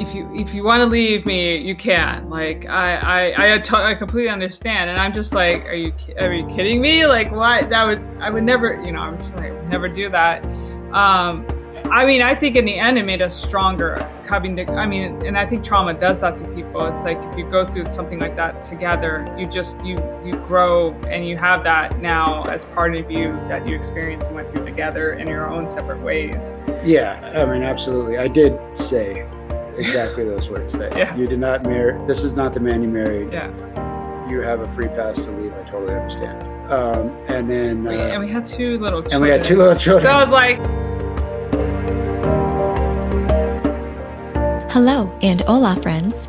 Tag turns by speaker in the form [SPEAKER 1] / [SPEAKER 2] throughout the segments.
[SPEAKER 1] if you if you want to leave me, you can. Like I I I, to- I completely understand, and I'm just like, are you are you kidding me? Like what? That would I would never, you know, I'm just like never do that. Um, I mean, I think in the end it made us stronger. Having to, I mean, and I think trauma does that to people. It's like if you go through something like that together, you just you you grow and you have that now as part of you that you experienced and went through together in your own separate ways.
[SPEAKER 2] Yeah, I mean, absolutely. I did say exactly those words that
[SPEAKER 1] Yeah.
[SPEAKER 2] you did not marry. This is not the man you married.
[SPEAKER 1] Yeah,
[SPEAKER 2] You have a free pass to leave. I totally understand. Um, and then uh,
[SPEAKER 1] and we had two little. Children.
[SPEAKER 2] and we had two little children.
[SPEAKER 1] So I was like,
[SPEAKER 3] Hello and hola, friends.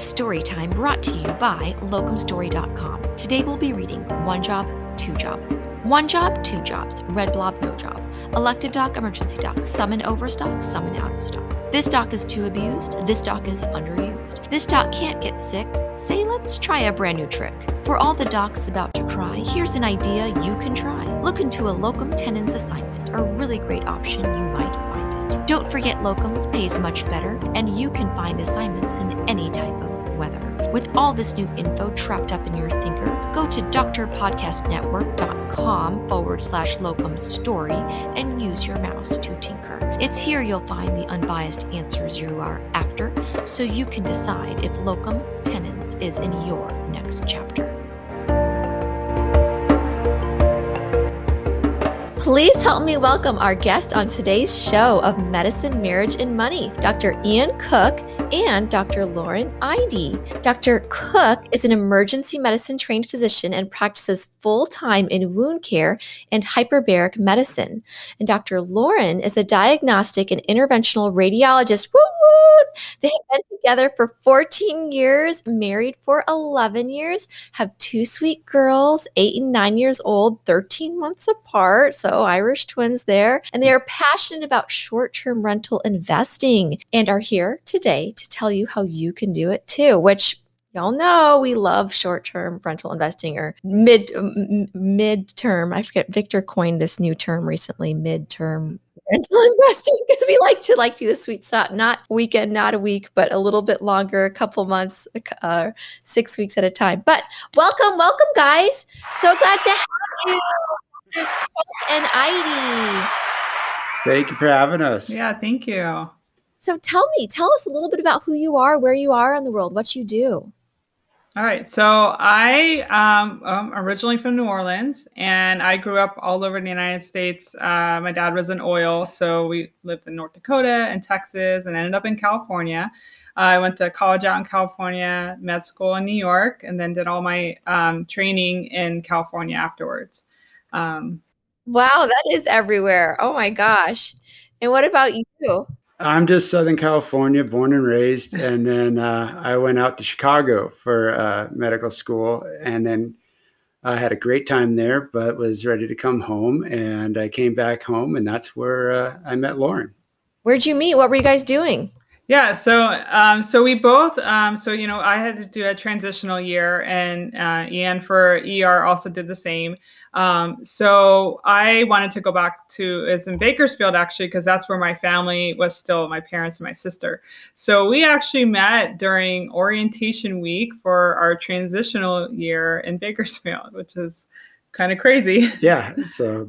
[SPEAKER 3] It's story time brought to you by locumstory.com. Today we'll be reading One Job, Two Job. One Job, Two Jobs, Red Blob, No Job. Elective doc, emergency doc, summon overstock, summon out of stock. This doc is too abused, this doc is underused. This doc can't get sick, say let's try a brand new trick. For all the docs about to cry, here's an idea you can try. Look into a locum tenens assignment, a really great option you might find it. Don't forget locums pays much better, and you can find assignments in any type weather. With all this new info trapped up in your thinker, go to drpodcastnetwork.com forward slash locum story and use your mouse to tinker. It's here you'll find the unbiased answers you are after, so you can decide if locum tenens is in your next chapter. Please help me welcome our guest on today's show of Medicine, Marriage, and Money, Dr. Ian Cook and Dr. Lauren Idy. Dr. Cook is an emergency medicine trained physician and practices full time in wound care and hyperbaric medicine. And Dr. Lauren is a diagnostic and interventional radiologist. Woo woo! They have been together for 14 years, married for 11 years, have two sweet girls, eight and nine years old, 13 months apart. So Irish twins there. And they are passionate about short term rental investing and are here today to tell you how you can do it too, which Y'all know we love short-term rental investing or mid m- mid-term. I forget Victor coined this new term recently, mid-term rental investing, because we like to like do the sweet spot, not weekend, not a week, but a little bit longer, a couple months, uh, six weeks at a time. But welcome, welcome, guys. So glad to have you, There's Cook and Idy.
[SPEAKER 2] Thank you for having us.
[SPEAKER 1] yeah, thank you.
[SPEAKER 3] So tell me, tell us a little bit about who you are, where you are in the world, what you do.
[SPEAKER 1] All right. So I um, am originally from New Orleans and I grew up all over the United States. Uh, my dad was in oil. So we lived in North Dakota and Texas and ended up in California. Uh, I went to college out in California, med school in New York, and then did all my um, training in California afterwards. Um,
[SPEAKER 3] Wow, that is everywhere. Oh my gosh. And what about you?
[SPEAKER 2] I'm just Southern California, born and raised, and then uh, I went out to Chicago for uh, medical school, and then I had a great time there, but was ready to come home, and I came back home, and that's where uh, I met Lauren.
[SPEAKER 3] Where'd you meet? What were you guys doing?
[SPEAKER 1] Yeah, so um, so we both um, so you know I had to do a transitional year, and uh, Ian for ER also did the same. Um, so I wanted to go back to is in Bakersfield actually because that's where my family was still my parents and my sister. So we actually met during orientation week for our transitional year in Bakersfield, which is kind of crazy.
[SPEAKER 2] Yeah, so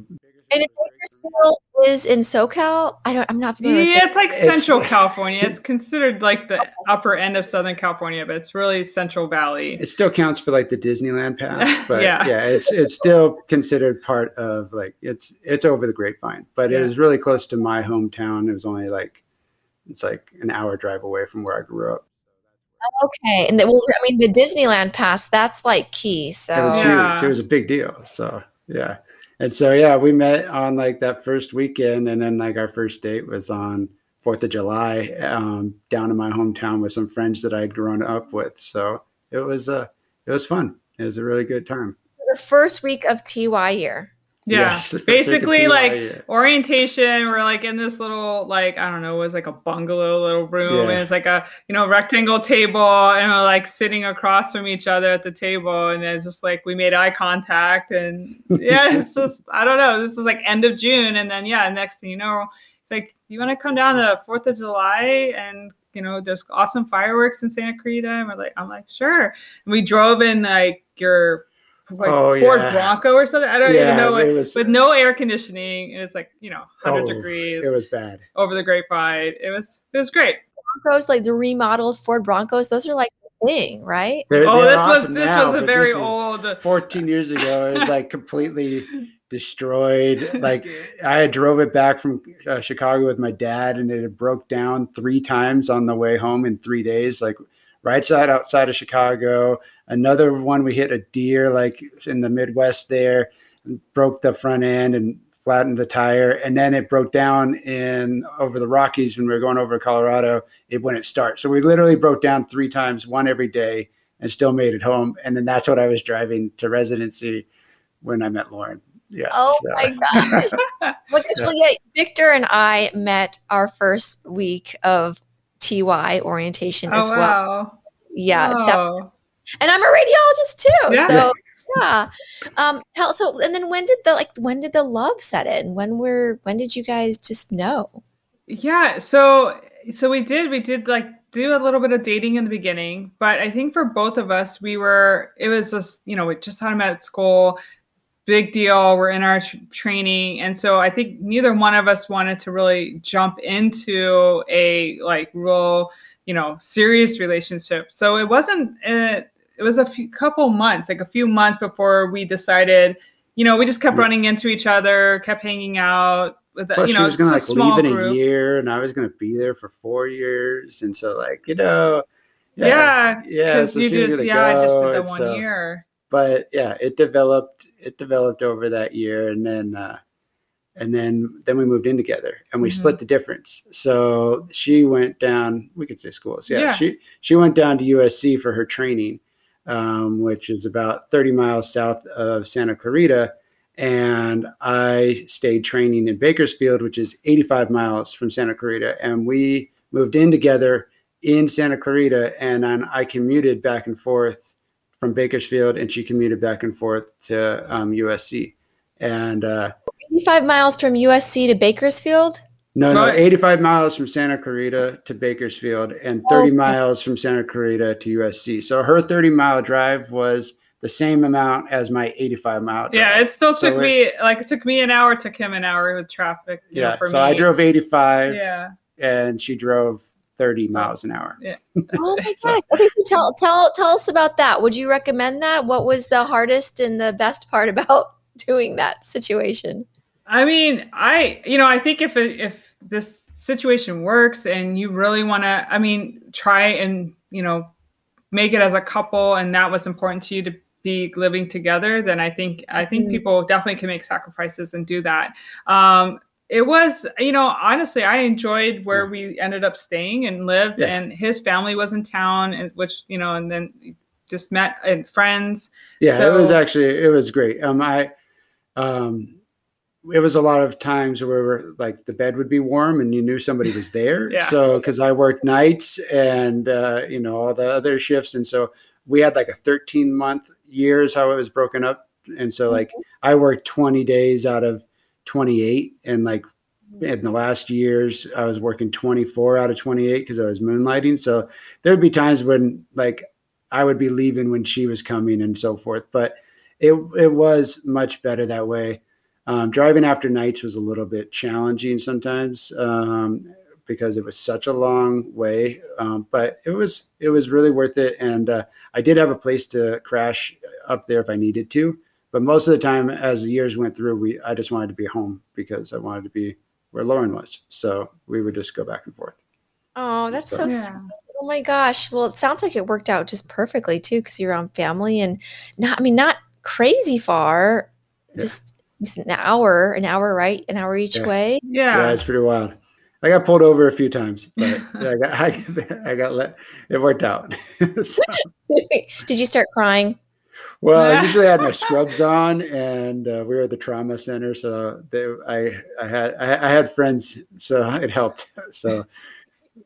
[SPEAKER 3] And if Bakersfield is in SoCal, I don't I'm not familiar with
[SPEAKER 1] Yeah, it's like
[SPEAKER 2] It's-
[SPEAKER 1] Central California. It's considered like the upper end of Southern California, but it's really Central Valley.
[SPEAKER 2] it still counts for like the Disneyland pass, but
[SPEAKER 1] Yeah.
[SPEAKER 2] yeah, it's it's still considered part of like it's it's over the grapevine, but it
[SPEAKER 1] Yeah.
[SPEAKER 2] was really close to my hometown. It was only like it's like an hour drive away from where I grew up.
[SPEAKER 3] Okay. And the, well, I mean the Disneyland pass, that's like key.
[SPEAKER 2] So it was
[SPEAKER 1] Yeah.
[SPEAKER 2] huge. It was a big deal. So yeah. And so yeah, we met on like that first weekend, and then like our first date was on Fourth of July um, down in my hometown with some friends that I had grown up with. So it was uh, it was fun. It was a really good time.
[SPEAKER 3] The first week of TY year.
[SPEAKER 1] Yeah,
[SPEAKER 2] Yes,
[SPEAKER 1] basically like
[SPEAKER 2] yeah.
[SPEAKER 1] orientation. We're like in this little like I don't know, it was like a bungalow little room,
[SPEAKER 2] Yeah.
[SPEAKER 1] and it's like a you know rectangle table, and we're like sitting across from each other at the table, and it's just like we made eye contact, and yeah, it's just I don't know. This is like end of June, and then yeah, next thing you know, it's like you want to come down to Fourth of July and. You know, there's awesome fireworks in Santa Clarita, and we're like, I'm like, sure. And we drove in like your like
[SPEAKER 2] Oh,
[SPEAKER 1] Ford
[SPEAKER 2] yeah.
[SPEAKER 1] Bronco or something. I don't even know what
[SPEAKER 2] was.
[SPEAKER 1] with no air conditioning and it's like you know 100
[SPEAKER 2] oh,
[SPEAKER 1] degrees
[SPEAKER 2] It was bad.
[SPEAKER 1] over the grapevine it was it was great
[SPEAKER 3] Broncos, like the remodeled Ford Broncos, those are like the thing, right?
[SPEAKER 2] They're-
[SPEAKER 1] oh
[SPEAKER 2] they're
[SPEAKER 1] this was this
[SPEAKER 2] now,
[SPEAKER 1] was a very
[SPEAKER 2] was
[SPEAKER 1] old
[SPEAKER 2] 14 years ago. It was like completely destroyed. Like I had drove it back from uh, Chicago with my dad, and it had broke down three times on the way home in three days. Like right side outside of Chicago. Another one we hit a deer like in the Midwest there, broke the front end and flattened the tire, and then it broke down in over the Rockies when we were going over to Colorado. It wouldn't start, so we literally broke down three times, one every day, and still made it home. And then that's what I was driving to residency when I met Lauren. Yeah.
[SPEAKER 3] Oh
[SPEAKER 2] so-
[SPEAKER 3] my gosh. Well, just
[SPEAKER 2] Yeah.
[SPEAKER 3] well, yeah, Victor and I met our first week of TY orientation oh, as
[SPEAKER 1] oh
[SPEAKER 3] well.
[SPEAKER 1] wow
[SPEAKER 3] Yeah, def-
[SPEAKER 1] oh.
[SPEAKER 3] And I'm a radiologist too.
[SPEAKER 1] Yeah.
[SPEAKER 3] So yeah. Um tell so and then when did the like when did the love set in? When were when did you guys just know?
[SPEAKER 1] yeah so so we did we did like do a little bit of dating in the beginning but i think for both of us we were it was just you know we just had met at school big deal we're in our tr- training and so i think neither one of us wanted to really jump into a like real you know serious relationship so it wasn't uh, it was a few couple months like a few months before we decided you know we just kept
[SPEAKER 2] Yeah.
[SPEAKER 1] running into each other kept hanging out with
[SPEAKER 2] Plus,
[SPEAKER 1] you
[SPEAKER 2] she
[SPEAKER 1] know
[SPEAKER 2] was gonna like
[SPEAKER 1] small
[SPEAKER 2] leave in
[SPEAKER 1] group.
[SPEAKER 2] a year, and I was gonna be there for four years, and so like you know,
[SPEAKER 1] yeah
[SPEAKER 2] yeah,
[SPEAKER 1] because
[SPEAKER 2] so
[SPEAKER 1] you just yeah i just did the one
[SPEAKER 2] so-
[SPEAKER 1] year
[SPEAKER 2] But yeah, it developed. It developed over that year, and then uh, and then then we moved in together, and we
[SPEAKER 1] Mhm.
[SPEAKER 2] split the difference. So she went down. We could say schools. Yeah,
[SPEAKER 1] Yeah.
[SPEAKER 2] she she went down to USC for her training, um, which is about thirty miles south of Santa Clarita. And I stayed training in Bakersfield, which is 85 miles from Santa Clarita. And we moved in together in Santa Clarita, and I commuted back and forth from Bakersfield, and she commuted back and forth to um, USC. And uh,
[SPEAKER 3] 85 miles from USC to Bakersfield?
[SPEAKER 2] No, no,
[SPEAKER 1] Right.
[SPEAKER 2] 85 miles from Santa Clarita to Bakersfield, and 30
[SPEAKER 3] Okay.
[SPEAKER 2] miles from Santa Clarita to USC. So her 30 mile drive was the same amount as my 85 mile drive.
[SPEAKER 1] yeah it still
[SPEAKER 2] So
[SPEAKER 1] took
[SPEAKER 2] it-
[SPEAKER 1] me like it took me an hour took him an hour with traffic you know,
[SPEAKER 2] Yeah,
[SPEAKER 1] for
[SPEAKER 2] so
[SPEAKER 1] me.
[SPEAKER 2] I drove 85,
[SPEAKER 1] yeah
[SPEAKER 2] and she drove 30 miles an hour. Yeah.
[SPEAKER 3] oh my
[SPEAKER 2] So-
[SPEAKER 3] gosh. Okay, so tell tell tell us about that. Would you recommend that? What was the hardest and the best part about doing that situation?
[SPEAKER 1] I mean, I you know, I think if it, if this situation works and you really want to, I mean, try and you know, make it as a couple, and that was important to you to be living together, then I think I think
[SPEAKER 3] Mhm.
[SPEAKER 1] people definitely can make sacrifices and do that. Um, it was, you know, honestly, I enjoyed where we ended up staying and lived,
[SPEAKER 2] Yeah.
[SPEAKER 1] and his family was in town, and which you know, and then just met and friends.
[SPEAKER 2] Yeah, it was actually it was great. Um, I, um, it was a lot of times where we're, like the bed would be warm and you knew somebody was there.
[SPEAKER 1] Yeah.
[SPEAKER 2] So because I worked nights and uh, you know all the other shifts, and so we had like a 13 month years how it was broken up, and so like I worked 20 days out of 28, and like in the last years I was working 24 out of 28 because I was moonlighting. So there'd be times when like I would be leaving when she was coming and so forth. But it it was much better that way. Um, driving after nights was a little bit challenging sometimes um, because it was such a long way. Um, but it was it was really worth it, and uh, I did have a place to crash up there if I needed to. But most of the time, as the years went through, we I just wanted to be home because I wanted to be where Lauren was. So we would just go back and forth.
[SPEAKER 3] Oh, that's so
[SPEAKER 2] So-
[SPEAKER 3] sweet. Oh my gosh. Well, it sounds like it worked out just perfectly too, because you're on family and not I mean not crazy far.
[SPEAKER 2] Yeah.
[SPEAKER 3] Just It's an hour, an hour, right? An hour each
[SPEAKER 2] Yeah.
[SPEAKER 3] way.
[SPEAKER 2] Yeah,
[SPEAKER 1] Yeah.
[SPEAKER 2] it's pretty wild. I got pulled over a few times, but I got I, I got let. It worked out. So-
[SPEAKER 3] Did you start crying?
[SPEAKER 2] well, I usually had my scrubs on, and uh, we were at the trauma center, so they, I I had I, I had friends, so it helped. So,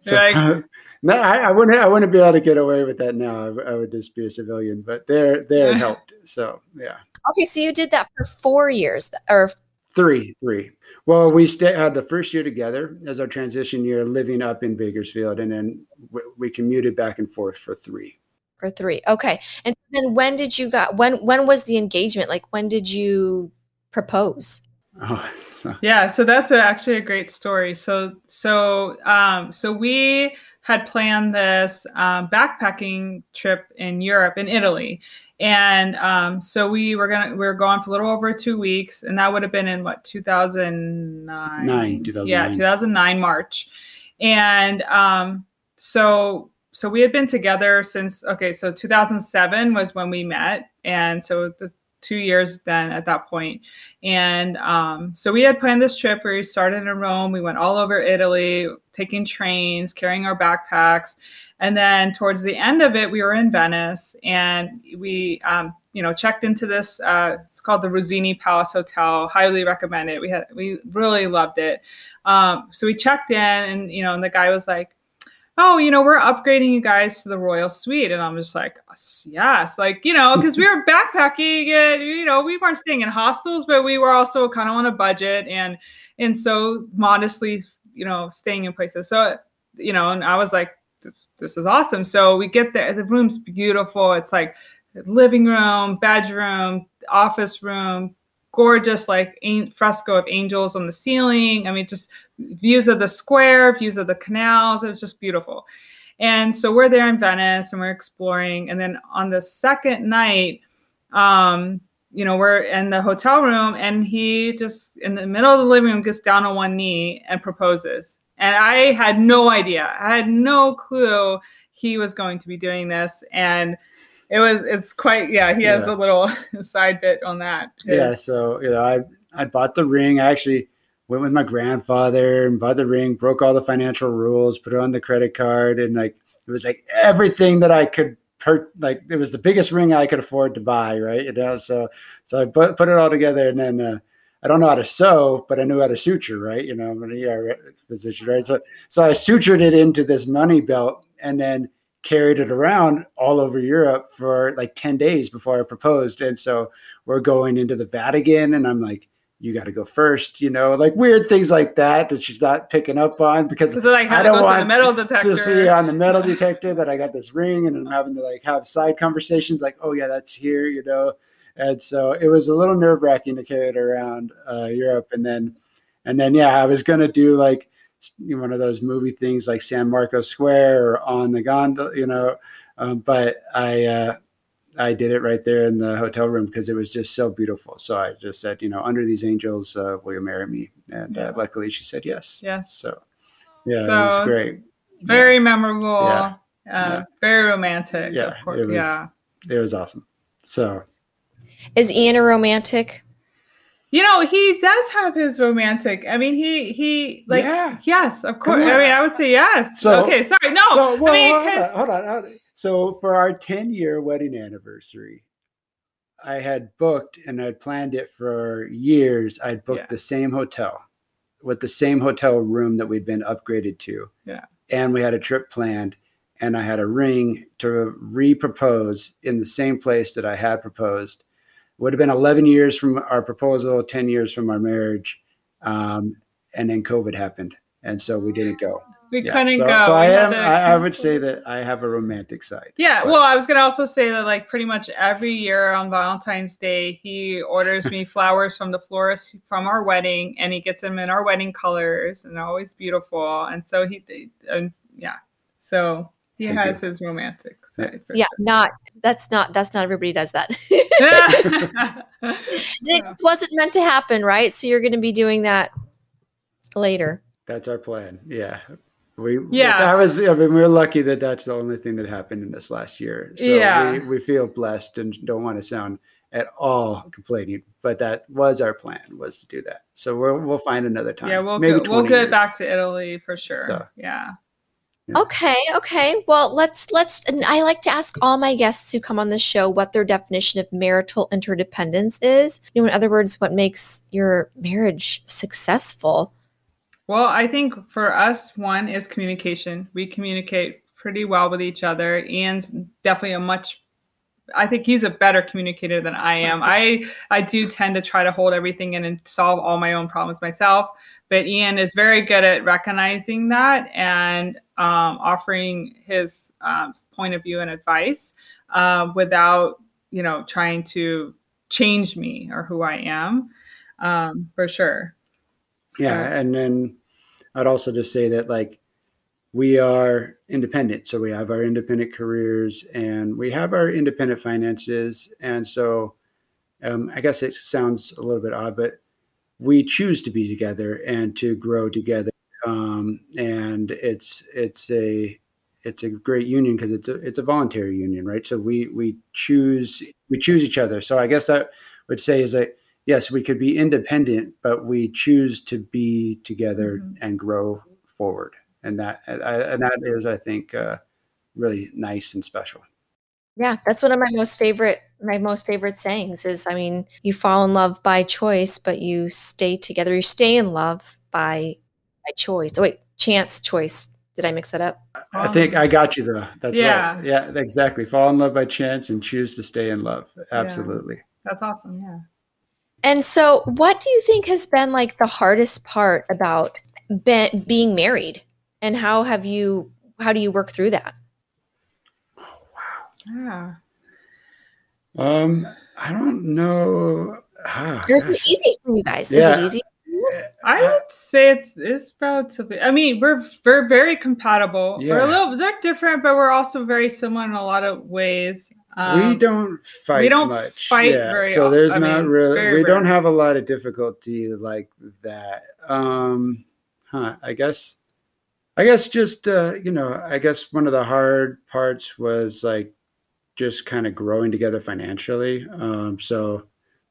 [SPEAKER 2] so
[SPEAKER 1] Like- uh,
[SPEAKER 2] no, I, I wouldn't I wouldn't be able to get away with that now. I would just be a civilian, but there there it helped. So yeah.
[SPEAKER 3] Okay, so you did that for four years, or
[SPEAKER 2] Three, three. Well, we sta had the first year together as our transition year, living up in Bakersfield, and then w- we commuted back and forth for three.
[SPEAKER 3] for three. Okay, and then when did you got when when was the engagement? Like when did you propose?
[SPEAKER 2] Oh, so,
[SPEAKER 1] Yeah, so that's a, actually a great story. So so um, so we had planned this um, backpacking trip in Europe, in Italy, and um, so we were gonna we were gone for a little over two weeks, and that would have been in what 2009,
[SPEAKER 2] Nine,
[SPEAKER 1] yeah,
[SPEAKER 2] 2009.
[SPEAKER 1] 2009 March, and um, so so we had been together since okay, so 2007 was when we met, and so the two years then at that point and um, so we had planned this trip where we started in Rome. We went all over Italy, taking trains, carrying our backpacks. And then towards the end of it, we were in Venice and we, um, you know, checked into this. Uh, it's called the Ruzzini Palace Hotel. Highly recommend it. We had, we really loved it. Um, so we checked in and, you know, and the guy was like, oh, you know, we're upgrading you guys to the royal suite. And I'm just like, yes, like, you know, because we were backpacking and, you know, we weren't staying in hostels, but we were also kind of on a budget and, and so modestly, you know, staying in places. So, you know, and I was like, this is awesome. So we get there, the room's beautiful. It's like living room, bedroom, office room, gorgeous like fresco of angels on the ceiling. I mean, just views of the square, views of the canals. It was just beautiful. And so we're there in Venice and we're exploring. And then on the second night, um, you know, we're in the hotel room and he just in the middle of the living room gets down on one knee and proposes. And I had no idea. I had no clue he was going to be doing this. And it was it's quite yeah, he has
[SPEAKER 2] Yeah.
[SPEAKER 1] a little side bit on that.
[SPEAKER 2] yeah. So you know, I I bought the ring. I actually went with my grandfather and bought the ring, broke all the financial rules, put it on the credit card, and like it was like everything that I could per like it was the biggest ring I could afford to buy, right? You know, so so I put put it all together, and then uh, I don't know how to sew, but I knew how to suture, right? You know, I'm an ER physician, right? So so I sutured it into this money belt, and then carried it around all over Europe for like 10 days before I proposed. And so we're going into the Vatican and I'm like, you got to go first, you know, like weird things like that that she's not picking up on because
[SPEAKER 1] So like
[SPEAKER 2] I don't
[SPEAKER 1] through the
[SPEAKER 2] want
[SPEAKER 1] metal detector.
[SPEAKER 2] to see on the metal detector that I got this ring and I'm having to like have side conversations like, oh yeah, that's here, you know. And so it was a little nerve wracking to carry it around uh, Europe. And then, and then, yeah, I was going to do like one of those movie things like San Marcos Square or on the gondola, you know. Um, but I, uh, I did it right there in the hotel room because it was just so beautiful. So I just said, you know, under these angels, uh, will you marry me? And
[SPEAKER 1] Yeah.
[SPEAKER 2] uh, luckily she said yes.
[SPEAKER 1] Yes.
[SPEAKER 2] So yeah,
[SPEAKER 1] so, it
[SPEAKER 2] was great.
[SPEAKER 1] very memorable.
[SPEAKER 2] Yeah.
[SPEAKER 1] Uh,
[SPEAKER 2] Yeah.
[SPEAKER 1] very romantic.
[SPEAKER 2] Yeah,
[SPEAKER 1] of course.
[SPEAKER 2] it was-
[SPEAKER 1] yeah.
[SPEAKER 2] It was awesome. So
[SPEAKER 3] Is Ian a romantic?
[SPEAKER 1] You know, he does have his romantic. I mean, he he like
[SPEAKER 2] yeah.
[SPEAKER 1] yes, of course. I mean, I would say yes.
[SPEAKER 2] So-
[SPEAKER 1] okay, sorry, no.
[SPEAKER 2] So, well,
[SPEAKER 1] I mean,
[SPEAKER 2] hold, on, hold on, hold on. So for our 10 year wedding anniversary, I had booked and I'd planned it for years. I'd booked
[SPEAKER 1] Yeah.
[SPEAKER 2] the same hotel with the same hotel room that we'd been upgraded to.
[SPEAKER 1] Yeah.
[SPEAKER 2] And we had a trip planned and I had a ring to re-propose in the same place that I had proposed. Would have been 11 years from our proposal, 10 years from our marriage. Um, and then COVID happened. And so we didn't go.
[SPEAKER 1] we
[SPEAKER 2] Yeah,
[SPEAKER 1] couldn't
[SPEAKER 2] so,
[SPEAKER 1] go.
[SPEAKER 2] So I am.
[SPEAKER 1] to
[SPEAKER 2] I, I would say that I have a romantic side.
[SPEAKER 1] Yeah,
[SPEAKER 2] but-
[SPEAKER 1] well, I was gonna also say that like pretty much every year on Valentine's Day, he orders me flowers from the florist from our wedding, and he gets them in our wedding colors, and they're always beautiful. And so he, and yeah, so he
[SPEAKER 2] Thank
[SPEAKER 1] has his romantic side. for
[SPEAKER 3] Yeah, not that's not that's not everybody does that. it just wasn't meant to happen, right? So you're going to be doing that later.
[SPEAKER 2] That's our plan. Yeah. We
[SPEAKER 1] Yeah.
[SPEAKER 2] That was. I mean, we're lucky that that's the only thing that happened in this last year. So
[SPEAKER 1] Yeah.
[SPEAKER 2] we, we feel blessed and don't want to sound at all complaining, but that was our plan was to do that. So we'll we'll find another time.
[SPEAKER 1] Yeah, we'll
[SPEAKER 2] Maybe
[SPEAKER 1] go, we'll
[SPEAKER 2] 20
[SPEAKER 1] get back to Italy for sure.
[SPEAKER 2] So.
[SPEAKER 1] yeah.
[SPEAKER 2] Yeah.
[SPEAKER 3] Okay, okay. Well, let's let's and I like to ask all my guests who come on the show what their definition of marital interdependence is. You know, in other words, what makes your marriage successful.
[SPEAKER 1] Well, I think for us, one is communication. We communicate pretty well with each other. and definitely a much I think he's a better communicator than I am. I I do tend to try to hold everything in and solve all my own problems myself. But Ian is very good at recognizing that and um, offering his um, point of view and advice uh, without, you know, trying to change me or who I am, um, for sure.
[SPEAKER 2] Yeah,
[SPEAKER 1] Uh,
[SPEAKER 2] and then I'd also just say that like we are independent, so we have our independent careers and we have our independent finances, and so um, I guess it sounds a little bit odd, but we choose to be together and to grow together, um, and it's it's a it's a great union because it's a it's a voluntary union, right? So we we choose we choose each other. So I guess that would say is that yes, we could be independent, but we choose to be together
[SPEAKER 1] Mhm.
[SPEAKER 2] and grow forward, and that and I- and that is, I think, uh, really nice and special.
[SPEAKER 3] Yeah, that's one of my most favorite my most favorite sayings is I mean, you fall in love by choice, but you stay together. You stay in love by by choice. Oh wait, chance choice. Did I mix that up?
[SPEAKER 2] I think I got you though. That's
[SPEAKER 1] Yeah.
[SPEAKER 2] right. Yeah, exactly. Fall in love by chance and choose to stay in love. Absolutely.
[SPEAKER 1] That's awesome. Yeah.
[SPEAKER 3] And so, what do you think has been like the hardest part about be- being married? And how have you how do you work through that? Wow.
[SPEAKER 1] Yeah.
[SPEAKER 2] Um, I don't know. Ah,
[SPEAKER 3] Or is it easy for you guys? Is it easy?
[SPEAKER 1] I would say it's it's relatively. I mean, we're we're very compatible.
[SPEAKER 2] Yeah.
[SPEAKER 1] We're a little they're different, but we're also very similar in a lot of ways. Um,
[SPEAKER 2] we don't fight We
[SPEAKER 1] don't
[SPEAKER 2] much.
[SPEAKER 1] fight
[SPEAKER 2] yeah.
[SPEAKER 1] very
[SPEAKER 2] so there's
[SPEAKER 1] I
[SPEAKER 2] not
[SPEAKER 1] mean,
[SPEAKER 2] really
[SPEAKER 1] very
[SPEAKER 2] we don't
[SPEAKER 1] rare.
[SPEAKER 2] have a lot of difficulty like that. Um huh, I guess I guess just uh, you know, I guess one of the hard parts was like just kind of growing together financially. Um so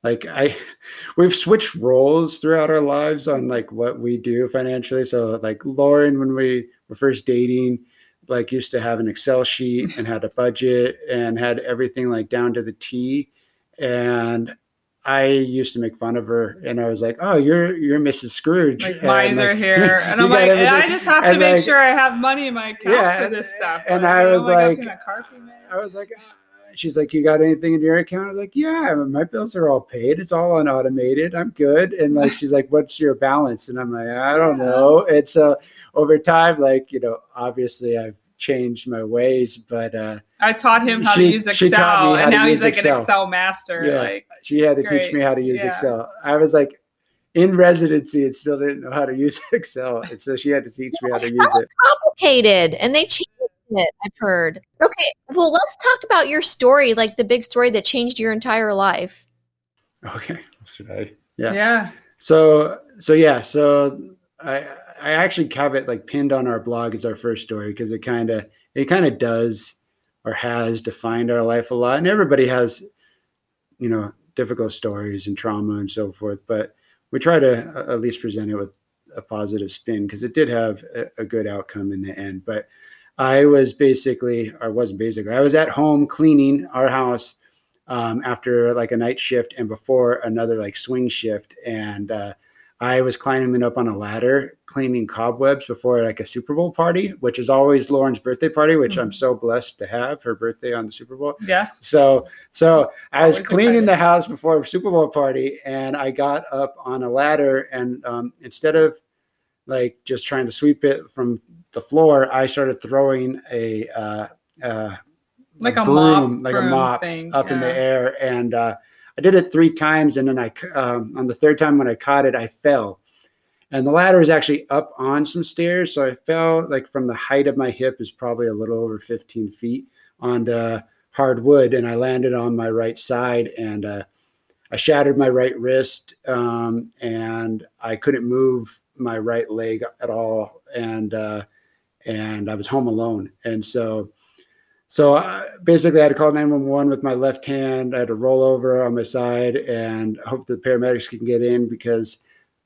[SPEAKER 2] like I we've switched roles throughout our lives on like what we do financially. So like Lauren when we were first dating like used to have an Excel sheet and had a budget and had everything like down to the T. And I used to make fun of her and I was like, Oh, you're you're Mrs. Scrooge.
[SPEAKER 1] like
[SPEAKER 2] And,
[SPEAKER 1] miser
[SPEAKER 2] like,
[SPEAKER 1] here, and I'm like, I just have to
[SPEAKER 2] and,
[SPEAKER 1] make
[SPEAKER 2] like-
[SPEAKER 1] sure I have money in my account
[SPEAKER 2] Yeah,
[SPEAKER 1] for this stuff.
[SPEAKER 2] and
[SPEAKER 1] Like,
[SPEAKER 2] I
[SPEAKER 1] you
[SPEAKER 2] was like-
[SPEAKER 1] paying a car payment.
[SPEAKER 2] I was like, "Ah." she's like, you got anything in your account? I was like, yeah, my bills are all paid. It's all unautomated. I'm good. And like, she's like, what's your balance? And I'm like, I don't know. It's uh, over time, like, you know, obviously I've changed my ways, but uh,
[SPEAKER 1] I taught him how
[SPEAKER 2] She-
[SPEAKER 1] to use Excel, and now he's like
[SPEAKER 2] Excel.
[SPEAKER 1] an Excel master.
[SPEAKER 2] Yeah.
[SPEAKER 1] Like,
[SPEAKER 2] she had to
[SPEAKER 1] Great.
[SPEAKER 2] teach me how to use
[SPEAKER 1] Yeah.
[SPEAKER 2] Excel. I was like in residency and still didn't know how to use Excel. And so she had to teach me how to use it.
[SPEAKER 3] complicated and they changed it, I've heard. Okay, well, let's talk about your story, like the big story that changed your entire life.
[SPEAKER 2] Okay. Should I? Yeah.
[SPEAKER 1] yeah.
[SPEAKER 2] So so yeah, so I I actually have it like pinned on our blog as our first story because it kind of it kind of does or has defined our life a lot, and everybody has you know difficult stories and trauma and so forth, but we try to uh, at least present it with a positive spin because it did have a, a good outcome in the end. But I was basically, or wasn't basically, I was at home cleaning our house um, after like a night shift and before another like swing shift. And uh, I was climbing up on a ladder cleaning cobwebs before like a Super Bowl party, which is always Lauren's birthday party, which I'm
[SPEAKER 1] Mhm.
[SPEAKER 2] so blessed to have her birthday on the Super Bowl.
[SPEAKER 1] Yes.
[SPEAKER 2] So so I was
[SPEAKER 1] Always
[SPEAKER 2] cleaning
[SPEAKER 1] excited.
[SPEAKER 2] the house before a Super Bowl party, and I got up on a ladder, and um, instead of like just trying to sweep it from the floor, I started throwing a uh, uh,
[SPEAKER 1] Like a mop
[SPEAKER 2] like a mop
[SPEAKER 1] thing,
[SPEAKER 2] up in the air, and uh, I did it three times, and then I um, on the third time when I caught it, I fell. And the ladder is actually up on some stairs, so I fell like from the height of my hip is probably a little over 15 feet on the hard wood, and I landed on my right side, and uh, I shattered my right wrist, um, and I couldn't move my right leg at all, and uh, and I was home alone, and so so uh, basically, I had to call 911 with my left hand. I had to roll over on my side and hope the paramedics can get in because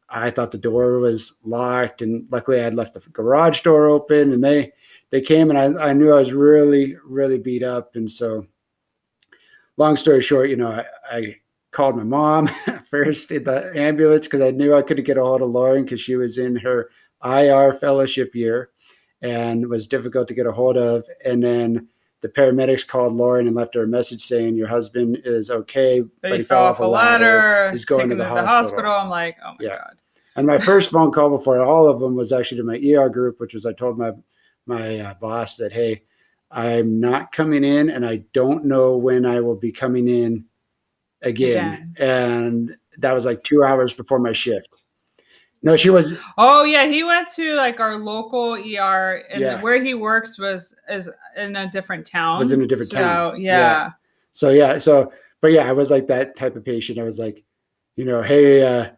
[SPEAKER 2] I thought the door was locked. And luckily, I had left the garage door open, and they they came, and I, I knew I was really really beat up. And so, long story short, you know, I, I called my mom first in the ambulance because I knew I couldn't get a hold of Lauren because she was in her IR fellowship year and was difficult to get a hold of. And then the paramedics called Lauren and left her a message saying your husband is okay,
[SPEAKER 1] but, he, fell off a ladder. ladder he's going to the, hospital. hospital. I'm like, oh my yeah. god.
[SPEAKER 2] And my first phone call before all of them was actually to my ER group, which was I told my my uh, boss that hey, I'm not coming in, and I don't know when I will be coming in again. again. And that was like two hours before my shift. No, she was.
[SPEAKER 1] Oh yeah, he went to like our local ER, and yeah. where he works was is in a different town.
[SPEAKER 2] Was in a different
[SPEAKER 1] so,
[SPEAKER 2] town.
[SPEAKER 1] Yeah. yeah.
[SPEAKER 2] So yeah, so but yeah, I was like that type of patient. I was like, you know, hey, uh,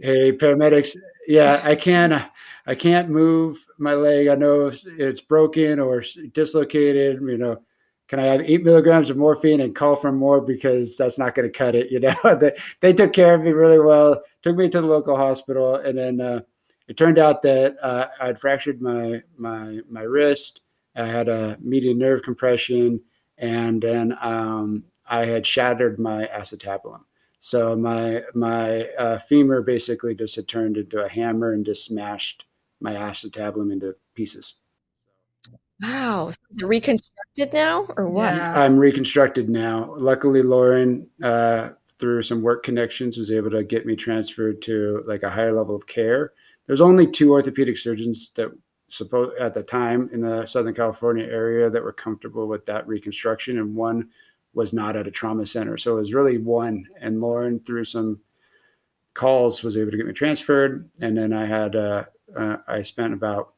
[SPEAKER 2] hey, paramedics. Yeah, I can't. I can't move my leg. I know it's broken or dislocated. You know, can I have eight milligrams of morphine and call for more because that's not going to cut it. You know, they, they took care of me really well, took me to the local hospital. And then uh, it turned out that uh, I'd fractured my, my, my wrist. I had a median nerve compression and then um, I had shattered my acetabulum. So my, my uh, femur basically just had turned into a hammer and just smashed my acetabulum into pieces.
[SPEAKER 3] Wow. So is it reconstructed now or what?
[SPEAKER 2] Yeah. I'm reconstructed now. Luckily, Lauren, uh, through some work connections, was able to get me transferred to like a higher level of care. There's only two orthopedic surgeons that suppose at the time in the Southern California area that were comfortable with that reconstruction, and one was not at a trauma center. So it was really one. And Lauren, through some calls, was able to get me transferred. And then I had uh, uh, I spent about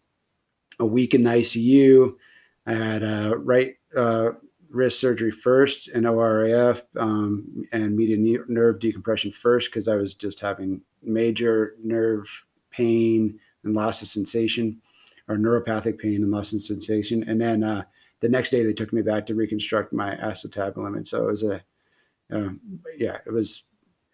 [SPEAKER 2] a week in the ICU. I had a right uh, wrist surgery first and ORIF um, and median nerve decompression first because I was just having major nerve pain and loss of sensation or neuropathic pain and loss of sensation. And then uh, the next day they took me back to reconstruct my acetabulum. And so it was a, uh, yeah, it was,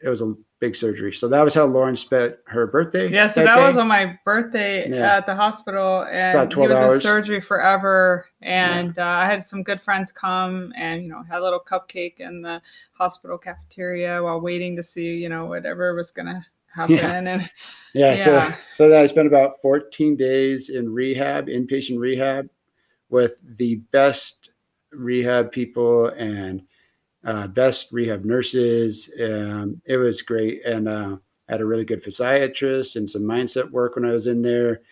[SPEAKER 2] it was a big surgery. So that was how Lauren spent her birthday.
[SPEAKER 1] Yeah, so that, that was on my birthday yeah. at the hospital, and he was hours. in surgery forever. And yeah. uh, I had some good friends come, and you know, had a little cupcake in the hospital cafeteria while waiting to see, you know, whatever was gonna happen.
[SPEAKER 2] Yeah.
[SPEAKER 1] And
[SPEAKER 2] yeah, so so I spent about 14 days in rehab, inpatient rehab, with the best rehab people and uh, best rehab nurses. Um, it was great. And uh, I had a really good physiatrist and some mindset work when I was in there.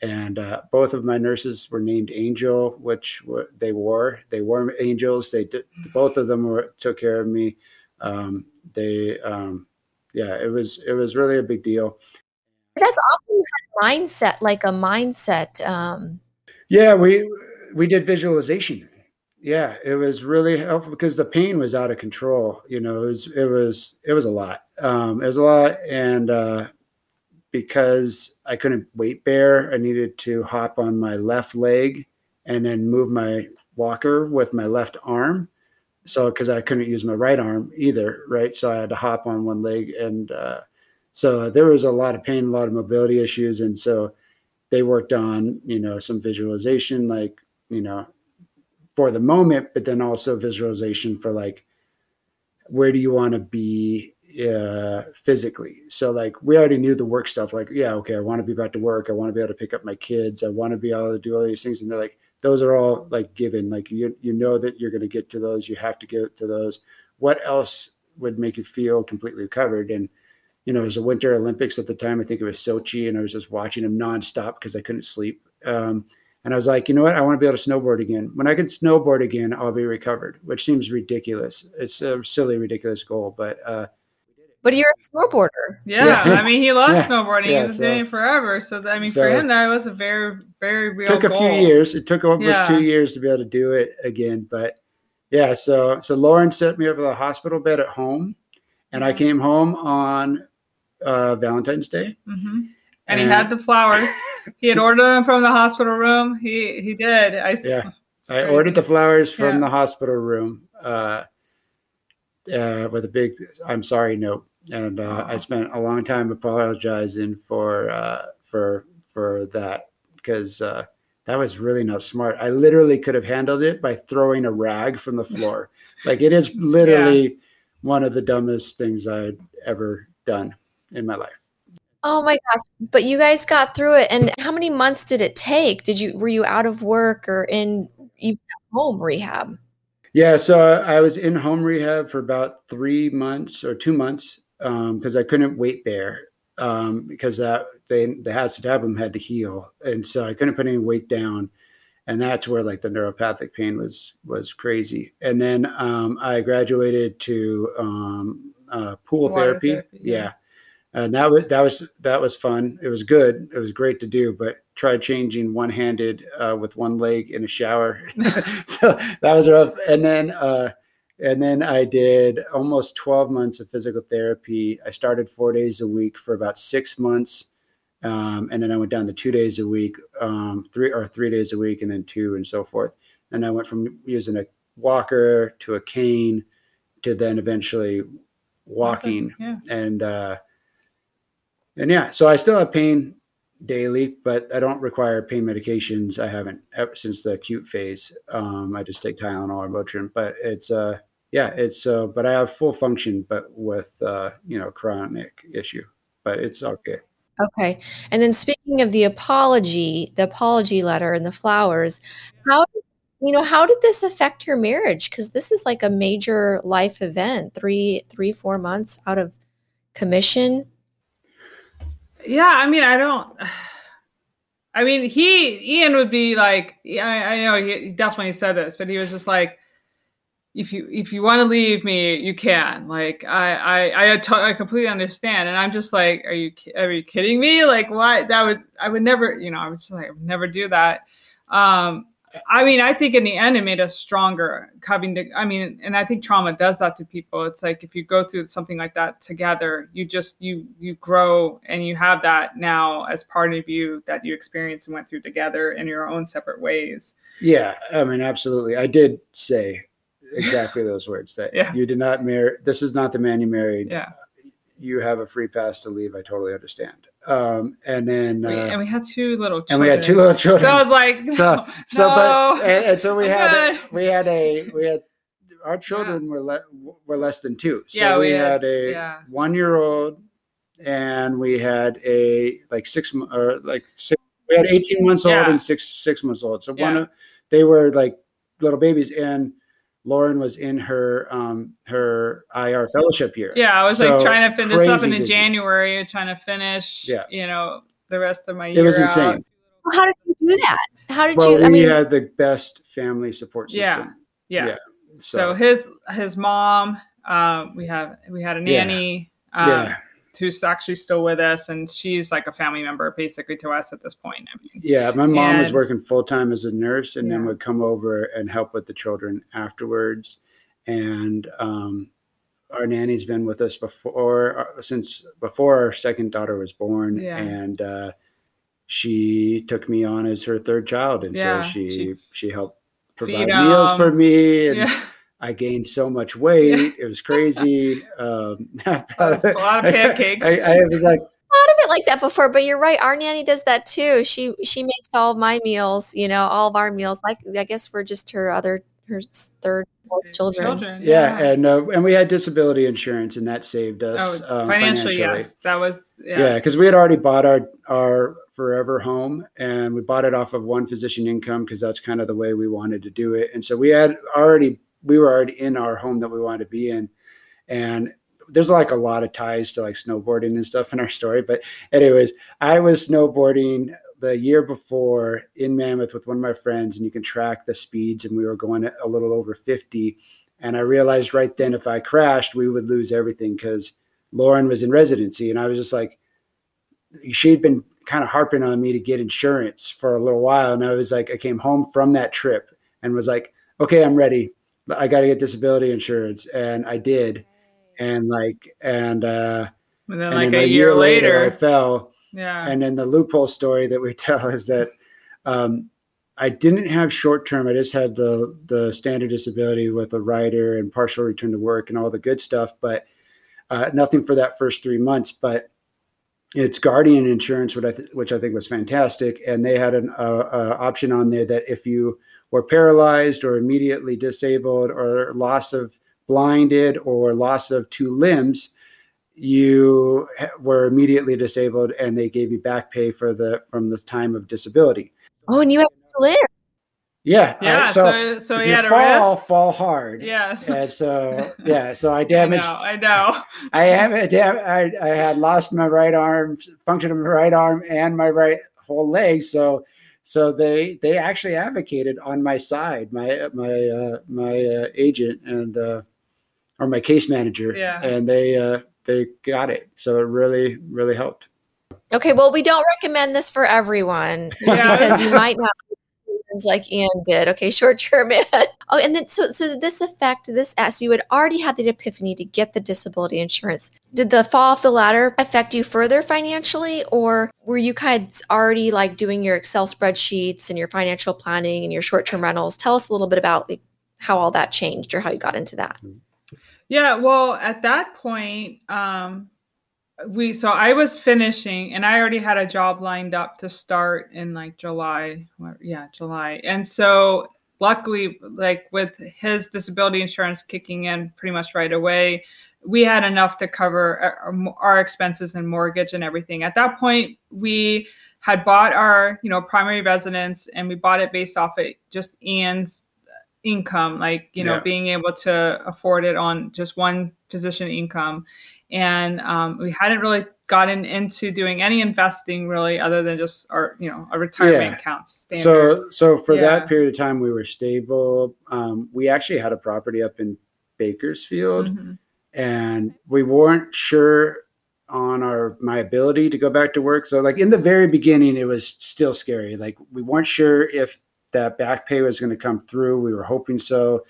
[SPEAKER 2] And uh, both of my nurses were named Angel, which were, they were. They were angels. They did, both of them were, took care of me. Um, they, um, yeah, it was it was really a big deal.
[SPEAKER 3] That's awesome. Mindset, like a mindset. Um...
[SPEAKER 2] Yeah, we we did visualization yeah, it was really helpful because the pain was out of control. You know, it was it was it was a lot. Um, it was a lot, and uh, because I couldn't weight bear, I needed to hop on my left leg and then move my walker with my left arm. So because I couldn't use my right arm either, right? So I had to hop on one leg, and uh, so there was a lot of pain, a lot of mobility issues, and so they worked on you know some visualization, like you know for the moment, but then also visualization for like where do you want to be uh, physically. So like we already knew the work stuff. Like yeah, okay, I want to be back to work. I want to be able to pick up my kids. I want to be able to do all these things. And they're like those are all like given. Like you you know that you're going to get to those. You have to get to those. What else would make you feel completely recovered? And you know, it was the Winter Olympics at the time. I think it was Sochi, and I was just watching them nonstop because I couldn't sleep. Um, and I was like, you know what? I want to be able to snowboard again. When I can snowboard again, I'll be recovered, which seems ridiculous. It's a silly, ridiculous goal, but uh,
[SPEAKER 3] but you're a snowboarder.
[SPEAKER 1] Yeah, yes, I mean, he loves yeah, snowboarding. Yeah, he was so, doing it forever. So I mean, so for him, that was a very, very real.
[SPEAKER 2] Took a
[SPEAKER 1] goal.
[SPEAKER 2] few years. It took almost yeah. two years to be able to do it again. But yeah, so so Lauren set me up with a hospital bed at home, and I mm-hmm. came home on uh, Valentine's Day.
[SPEAKER 1] Mm-hmm and he had the flowers. he had ordered them from the hospital room. He he did. I
[SPEAKER 2] yeah. I ordered the flowers from
[SPEAKER 1] Yeah.
[SPEAKER 2] the hospital room uh, uh, with a big "I'm sorry" note, and uh, I spent a long time apologizing for uh, for for that because uh, that was really not smart. I literally could have handled it by throwing a rag from the floor. like it is literally one of the dumbest things I'd ever done in my life.
[SPEAKER 3] Oh my gosh. But you guys got through it. And how many months did it take? Did you were you out of work or in even home rehab?
[SPEAKER 2] Yeah, so I I was in home rehab for about three months or two months because I couldn't weight bear um, because that they the acetabulum had to heal, and so I couldn't put any weight down, and that's where like the neuropathic pain was was crazy. And then um, I graduated to um, uh, pool therapy.
[SPEAKER 1] therapy, yeah.
[SPEAKER 2] yeah. And that was that was that was fun. It was good. It was great to do, but tried changing one handed uh, with one leg in a shower. so that was rough. And then uh, and then I did almost 12 months of physical therapy. I started four days a week for about six months. Um, and then I went down to two days a week, um, three or three days a week, and then two and so forth. And I went from using a walker to a cane to then eventually walking.
[SPEAKER 1] Yeah.
[SPEAKER 2] And uh, and yeah, so I still have pain daily, but I don't require pain medications. I haven't since the acute phase. Um, I just take Tylenol or Motrin, but it's uh yeah, it's uh but I have full function, but with uh you know chronic issue, but it's okay.
[SPEAKER 3] Okay. And then speaking of the apology, the apology letter and the flowers, how you know, how did this affect your marriage? Because this is like a major life event, three, three, four months out of commission.
[SPEAKER 1] Yeah, I mean, I don't. I mean, he Ian would be like, yeah, I, I know he, definitely said this, but he was just like, if you if you want to leave me, you can. Like, I I I, I completely understand, and I'm just like, are you are you kidding me? Like, why that would I would never, you know, I was just like, I would never do that. Um, I mean, I think in the end, it made us stronger. Having to, I mean, and I think trauma does that to people. It's like if you go through something like that together, you just you you grow and you have that now as part of you that you experienced and went through together in your own separate ways.
[SPEAKER 2] Yeah, I mean absolutely. I did say exactly those words that
[SPEAKER 1] Yeah.
[SPEAKER 2] you did not marry this is not the man you married.
[SPEAKER 1] Yeah,
[SPEAKER 2] You have a free pass to leave. I totally understand. Um and then uh,
[SPEAKER 1] we, and we had two little children.
[SPEAKER 2] and we had two little children.
[SPEAKER 1] So I was like,
[SPEAKER 2] so
[SPEAKER 1] no,
[SPEAKER 2] so
[SPEAKER 1] no,
[SPEAKER 2] but and, and so we
[SPEAKER 1] I'm
[SPEAKER 2] had
[SPEAKER 1] good.
[SPEAKER 2] we had a we had our children were le- were less than two so
[SPEAKER 1] Yeah,
[SPEAKER 2] we,
[SPEAKER 1] we
[SPEAKER 2] had,
[SPEAKER 1] had-
[SPEAKER 2] a
[SPEAKER 1] yeah.
[SPEAKER 2] one year old and we had a like six or like six we had 18 months old
[SPEAKER 1] Yeah.
[SPEAKER 2] and six six months old so one of they were like little babies and lauren was in her um her ir fellowship year
[SPEAKER 1] yeah, I was
[SPEAKER 2] So,
[SPEAKER 1] like trying to finish up in
[SPEAKER 2] busy.
[SPEAKER 1] January, trying to finish,
[SPEAKER 2] Yeah.
[SPEAKER 1] you know, the rest of my year.
[SPEAKER 2] it
[SPEAKER 1] year.
[SPEAKER 2] was
[SPEAKER 1] out.
[SPEAKER 2] insane
[SPEAKER 3] How did you do that? How did
[SPEAKER 2] well
[SPEAKER 3] you,
[SPEAKER 2] we
[SPEAKER 3] I mean,
[SPEAKER 2] had the best family support system
[SPEAKER 1] Yeah. Yeah.
[SPEAKER 2] Yeah.
[SPEAKER 1] So, his his mom, um, we have we had a
[SPEAKER 2] Yeah.
[SPEAKER 1] nanny um,
[SPEAKER 2] yeah
[SPEAKER 1] who's actually still with us, and she's like a family member basically to us at this point. I mean,
[SPEAKER 2] Yeah, my mom was working full time as a nurse, and then would come over and help with the children afterwards. And um, our nanny's been with us before, uh, since before our second daughter was born,
[SPEAKER 1] Yeah.
[SPEAKER 2] and uh, she took me on as her third child, and
[SPEAKER 1] Yeah,
[SPEAKER 2] so she
[SPEAKER 1] she-
[SPEAKER 2] she helped provide meals for me, and
[SPEAKER 1] yeah,
[SPEAKER 2] I gained so much weight, it was crazy. Um,
[SPEAKER 1] was a lot of pancakes.
[SPEAKER 2] I, I was like.
[SPEAKER 3] thought of it like that before, but you're right. Our nanny does that too. She she makes all of my meals, you know, all of our meals. Like I guess we're just her other her third children.
[SPEAKER 1] children.
[SPEAKER 2] yeah, and uh, and we had disability insurance, and that saved us
[SPEAKER 1] oh,
[SPEAKER 2] um,
[SPEAKER 1] financially, yes, that was yes.
[SPEAKER 2] Yeah, because we had already bought our our forever home, and we bought it off of one physician income because that's kind of the way we wanted to do it. And so we had already we were already in our home that we wanted to be in, and there's like a lot of ties to like snowboarding and stuff in our story. But anyways, I was snowboarding the year before in Mammoth with one of my friends, and you can track the speeds, and we were going a little over 50. And I realized right then if I crashed, we would lose everything because Lauren was in residency, and I was just like, she'd been kind of harping on me to get insurance for a little while, and I was like, I came home from that trip and was like, okay, I'm ready. I got to get disability insurance, and I did, and like, and uh,
[SPEAKER 1] and then
[SPEAKER 2] and
[SPEAKER 1] like
[SPEAKER 2] then
[SPEAKER 1] a, year, later,
[SPEAKER 2] I fell,
[SPEAKER 1] yeah,
[SPEAKER 2] and then the loophole story that we tell is that um, I didn't have short term. I just had the the standard disability with a rider and partial return to work and all the good stuff, but uh, nothing for that first three months. But it's Guardian Insurance, which I, th- which I think was fantastic, and they had an uh, uh, option on there that if you were paralyzed or immediately disabled or loss of blinded or loss of two limbs, you were immediately disabled, and they gave you back pay for the from the time of disability.
[SPEAKER 3] Oh, and you have to live.
[SPEAKER 2] Yeah.
[SPEAKER 1] Yeah.
[SPEAKER 2] uh,
[SPEAKER 1] so so
[SPEAKER 2] if
[SPEAKER 1] he
[SPEAKER 2] you
[SPEAKER 1] had a
[SPEAKER 2] fall,
[SPEAKER 1] wrist.
[SPEAKER 2] fall hard.
[SPEAKER 1] Yeah. so-
[SPEAKER 2] And so yeah, so I
[SPEAKER 1] I
[SPEAKER 2] damaged.
[SPEAKER 1] know. I know.
[SPEAKER 2] I am a dam- I, I had lost my right arm, function of my right arm, and my right whole leg. So so they they actually advocated on my side, my my uh, my uh, agent and uh, or my case manager,
[SPEAKER 1] Yeah.
[SPEAKER 2] and they uh, they got it. So it really really helped.
[SPEAKER 3] Okay, well, we don't recommend this for everyone
[SPEAKER 1] Yeah.
[SPEAKER 3] because you might not symptoms like Ian did. Okay, short term. oh, and then so so this affect this as you had already had the epiphany to get the disability insurance. Did the fall off the ladder affect you further financially, or were you kind of already like doing your Excel spreadsheets and your financial planning and your short term rentals? Tell us a little bit about like, how all that changed or how you got into that.
[SPEAKER 1] Yeah, well, at that point, um, we so I was finishing, and I already had a job lined up to start in like July. Yeah, July, and so luckily, like with his disability insurance kicking in pretty much right away, we had enough to cover uh, our, our expenses and mortgage and everything. At that point, we had bought our you know primary residence, and we bought it based off of just Ian's income like you know
[SPEAKER 2] Yeah.
[SPEAKER 1] being able to afford it on just one position income and um, we hadn't really gotten into doing any investing really other than just our you know our retirement
[SPEAKER 2] Yeah.
[SPEAKER 1] accounts standard.
[SPEAKER 2] So so for
[SPEAKER 1] Yeah.
[SPEAKER 2] that period of time, we were stable. Um, we actually had a property up in Bakersfield.
[SPEAKER 1] Mhm.
[SPEAKER 2] and we weren't sure on our my ability to go back to work so like in the very beginning it was still scary like we weren't sure if that back pay was going to come through we were hoping so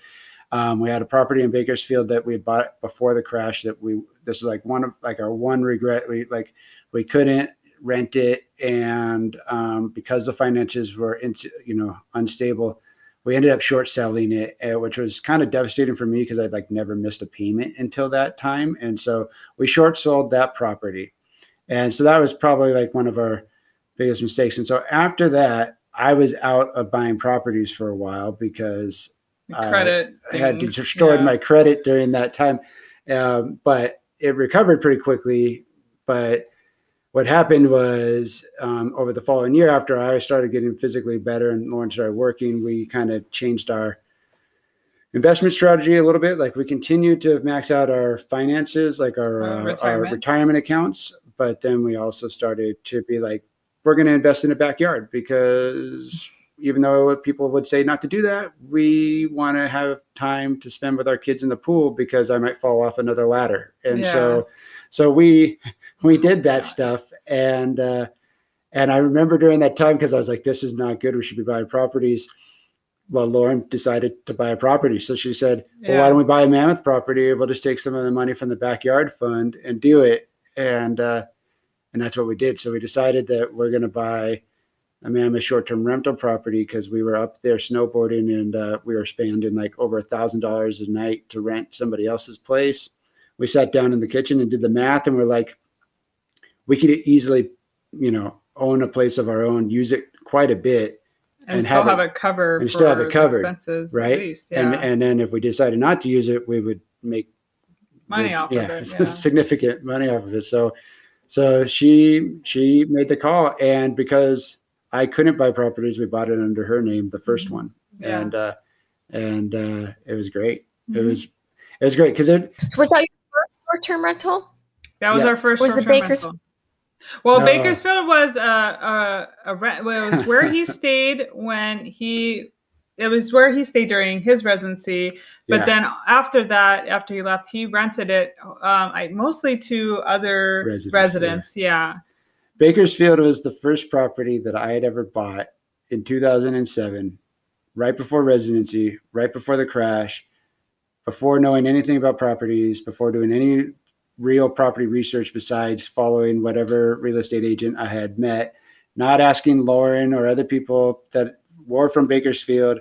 [SPEAKER 2] um, we had a property in bakersfield that we had bought before the crash that we this is like one of like our one regret we like we couldn't rent it and um, because the finances were into you know unstable we ended up short selling it, uh, which was kind of devastating for me because I'd like never missed a payment until that time. And so we short sold that property. And so that was probably like one of our biggest mistakes. And so after that, I was out of buying properties for a while because
[SPEAKER 1] credit
[SPEAKER 2] I had destroyed
[SPEAKER 1] yeah.
[SPEAKER 2] my credit during that time. Um, but it recovered pretty quickly. But what happened was um, over the following year, after I started getting physically better and Lauren started working, we kind of changed our investment strategy a little bit. Like we continued to max out our finances, like our,
[SPEAKER 1] Uh,
[SPEAKER 2] uh, our
[SPEAKER 1] retirement.
[SPEAKER 2] retirement accounts. But then we also started to be like, we're going to invest in a backyard because even though people would say not to do that, we want to have time to spend with our kids in the pool because I might fall off another ladder. And so, so we we did that stuff, and uh, and I remember during that time because I was like, this is not good. We should be buying properties. Well, Lauren decided to buy a property, so she said, "Well, why don't we buy a mammoth property? We'll just take some of the money from the backyard fund and do it." And uh, and that's what we did. So we decided that we're going to buy a short-term rental property because we were up there snowboarding and uh, we were spending like over a thousand dollars a night to rent somebody else's place. We sat down in the kitchen and did the math, and we're like, we could easily, you know, own a place of our own, use it quite a bit,
[SPEAKER 1] and,
[SPEAKER 2] and
[SPEAKER 1] still
[SPEAKER 2] have
[SPEAKER 1] have
[SPEAKER 2] it-
[SPEAKER 1] it covered
[SPEAKER 2] and still have it
[SPEAKER 1] for
[SPEAKER 2] covered,
[SPEAKER 1] expenses
[SPEAKER 2] right?
[SPEAKER 1] least yeah
[SPEAKER 2] and and then if we decided not to use it, we would make
[SPEAKER 1] money
[SPEAKER 2] good-
[SPEAKER 1] off
[SPEAKER 2] yeah,
[SPEAKER 1] of it yeah.
[SPEAKER 2] significant money off of it. So, so she she made the call, and because I couldn't buy properties, we bought it under her name, the 1st
[SPEAKER 1] Mhm.
[SPEAKER 2] one,
[SPEAKER 1] yeah.
[SPEAKER 2] and uh, and uh, it was great. It
[SPEAKER 1] Mhm.
[SPEAKER 2] was it was great because it
[SPEAKER 3] Was that your first short term rental?
[SPEAKER 1] that was
[SPEAKER 2] yeah.
[SPEAKER 1] our first
[SPEAKER 3] Was the
[SPEAKER 1] short-term
[SPEAKER 3] Bakers-
[SPEAKER 1] rental. Well,
[SPEAKER 2] No.
[SPEAKER 1] Bakersfield was a, a, a rent. Well, it was where he stayed when he. It was where he stayed during his residency, but
[SPEAKER 2] yeah,
[SPEAKER 1] then after that, after he left, he rented it um, I, mostly to other
[SPEAKER 2] Residents,
[SPEAKER 1] residents. Yeah.
[SPEAKER 2] Bakersfield was the first property that I had ever bought in 2007, right before residency, right before the crash, before knowing anything about properties, before doing any real property research besides following whatever real estate agent I had met, not asking Lauren or other people that were from Bakersfield,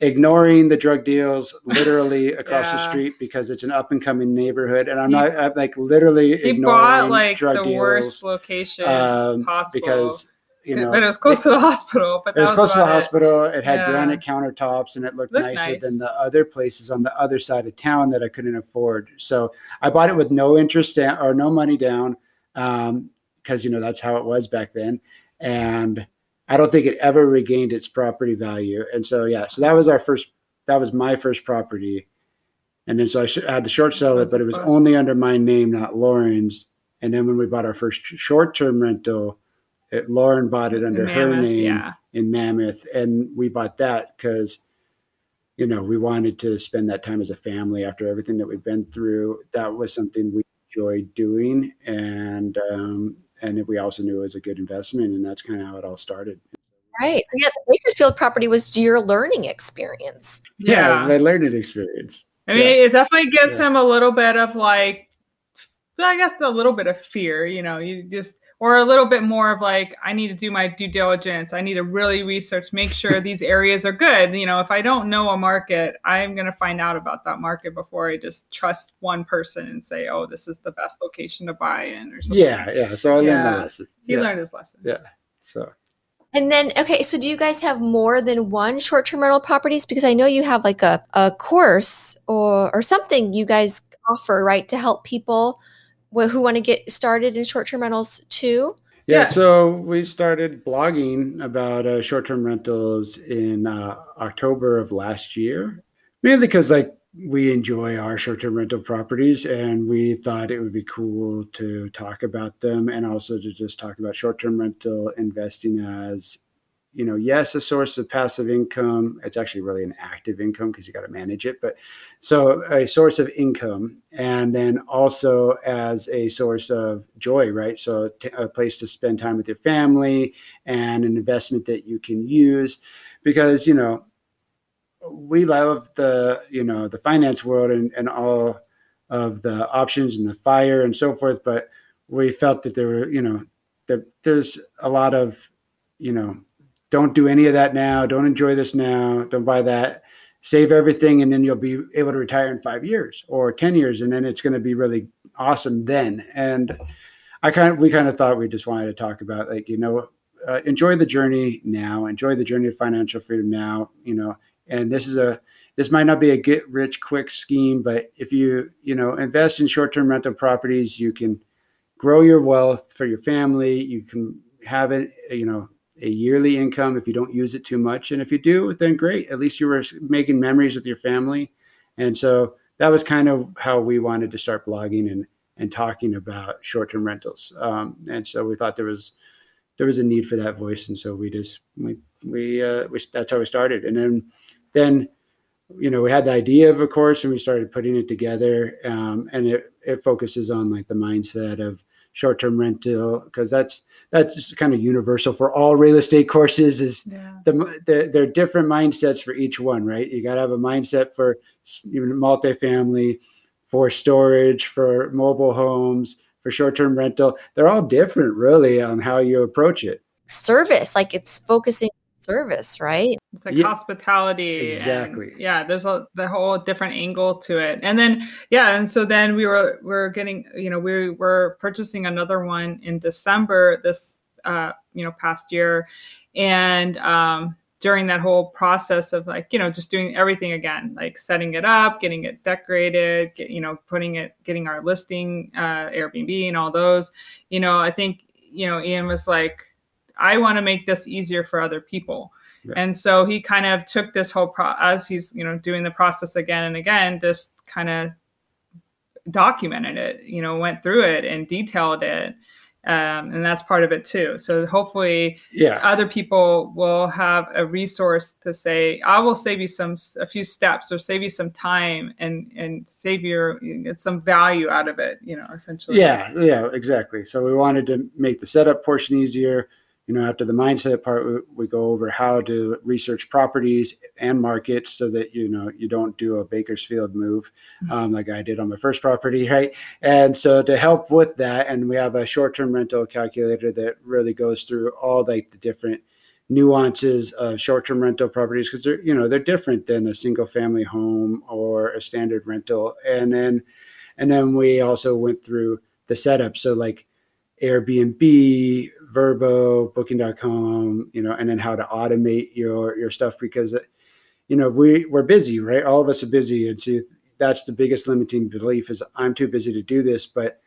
[SPEAKER 2] ignoring the drug deals literally across the street because it's an up and coming neighborhood. And I'm
[SPEAKER 1] He-
[SPEAKER 2] not I'm like literally
[SPEAKER 1] He
[SPEAKER 2] ignoring
[SPEAKER 1] bought like
[SPEAKER 2] drug
[SPEAKER 1] the
[SPEAKER 2] deals
[SPEAKER 1] worst location
[SPEAKER 2] um,
[SPEAKER 1] possible.
[SPEAKER 2] because you know
[SPEAKER 1] but it was close to the hospital. But
[SPEAKER 2] it was
[SPEAKER 1] that
[SPEAKER 2] close to the
[SPEAKER 1] about it.
[SPEAKER 2] hospital. It had
[SPEAKER 1] Yeah.
[SPEAKER 2] granite countertops and it looked,
[SPEAKER 1] Looked
[SPEAKER 2] nicer
[SPEAKER 1] nice.
[SPEAKER 2] than the other places on the other side of town that I couldn't afford. So I bought it with no interest down or no money down because, you know, that's how it was back then. And I don't think it ever regained its property value. And so, yeah, so that was our first, that was my first property. And then so I, sh- I had to short sell it, but it was only under my name, not Lauren's. And then when we bought our first short term rental, it, Lauren bought it under her name
[SPEAKER 1] Yeah.
[SPEAKER 2] in Mammoth, and we bought that because, you know, we wanted to spend that time as a family after everything that we've been through. That was something we enjoyed doing, and um, and we also knew it was a good investment, and that's kind of how it all started.
[SPEAKER 3] Right. So yeah, the Bakersfield property was your learning experience.
[SPEAKER 1] Yeah.
[SPEAKER 2] my learning experience.
[SPEAKER 1] I mean,
[SPEAKER 2] Yeah.
[SPEAKER 1] it definitely gives
[SPEAKER 2] Yeah.
[SPEAKER 1] him a little bit of like, I guess a little bit of fear, you know, you just, or a little bit more of like, I need to do my due diligence. I need to really research, make sure these areas are good. You know, if I don't know a market, I'm going to find out about that market before I just trust one person and say, oh, this is the best location to buy in or something.
[SPEAKER 2] Yeah, yeah. So I learned
[SPEAKER 1] Yeah.
[SPEAKER 2] my lesson.
[SPEAKER 1] He
[SPEAKER 2] yeah.
[SPEAKER 1] learned his lesson.
[SPEAKER 2] Yeah. So
[SPEAKER 3] And then, okay, so do you guys have more than one short-term rental properties? Because I know you have like a, a course or or something you guys offer, right, to help people wh- who want to get started in short-term rentals too.
[SPEAKER 2] Yeah,
[SPEAKER 1] Yeah.
[SPEAKER 2] so we started blogging about uh, short-term rentals in uh, October of last year, mainly because like we enjoy our short-term rental properties, and we thought it would be cool to talk about them, and also to just talk about short-term rental investing as, you know, yes, a source of passive income. It's actually really an active income because you got to manage it, but so a source of income and then also as a source of joy right so t- a place to spend time with your family and an investment that you can use because you know we love the you know the finance world and, and all of the options and the fire and so forth but we felt that there were you know that there's a lot of you know don't do any of that now. Don't enjoy this now. Don't buy that. Save everything and then you'll be able to retire in five years or 10 years and then it's going to be really awesome then. And i kind of we kind of thought we just wanted to talk about like you know uh, enjoy the journey now. Enjoy the journey of financial freedom now you know. And this is a this might not be a get rich quick scheme but if you you know invest in short-term rental properties you can grow your wealth for your family. You can have it you know a yearly income if you don't use it too much. And if you do, then great. At least you were making memories with your family. And so that was kind of how we wanted to start blogging and and talking about short-term rentals. Um, and so we thought there was there was a need for that voice, and so we just we we, uh, we that's how we started. And then then you know we had the idea of a course, and we started putting it together. Um, and it it focuses on like the mindset of short-term rental because that's that's kind of universal for all real estate courses is
[SPEAKER 1] Yeah.
[SPEAKER 2] the, the there are different mindsets for each one right? You got to have a mindset for s- multifamily for storage for mobile homes for short-term rental. They're all different really on how you approach it.
[SPEAKER 3] Service, like it's focusing on service, right?
[SPEAKER 1] It's like
[SPEAKER 2] Yeah,
[SPEAKER 1] hospitality. and-
[SPEAKER 2] exactly.
[SPEAKER 1] yeah, there's a the whole different angle to it. And then yeah, and so then we were we're getting, you know, we were purchasing another one in December this uh, you know, past year. And um during that whole process of like, you know, just doing everything again, like setting it up, getting it decorated, get, you know, putting it getting our listing, uh Airbnb and all those, you know, I think, you know, Ian was like I want to make this easier for other people.
[SPEAKER 2] Yeah.
[SPEAKER 1] And so he kind of took this whole pro as he's, you know, doing the process again and again, just kind of documented it, you know, went through it and detailed it. Um, and that's part of it too. So hopefully
[SPEAKER 2] yeah
[SPEAKER 1] other people will have a resource to say, I will save you some, a few steps or save you some time and, and save your, get some value out of it, you know, essentially.
[SPEAKER 2] yeah yeah exactly so we wanted to make the setup portion easier you know after the mindset part we, we go over how to research properties and markets so that you know you don't do a bakersfield move um, like i did on my first property right? And so to help with that and we have a short-term rental calculator that really goes through all like the different nuances of short-term rental properties because they're you know they're different than a single family home or a standard rental. And then and then we also went through the setup. So like airbnb Vrbo, booking.com you know and then how to automate your your stuff because you know we we're busy right all of us are busy and so that's the biggest limiting belief is i'm too busy to do this but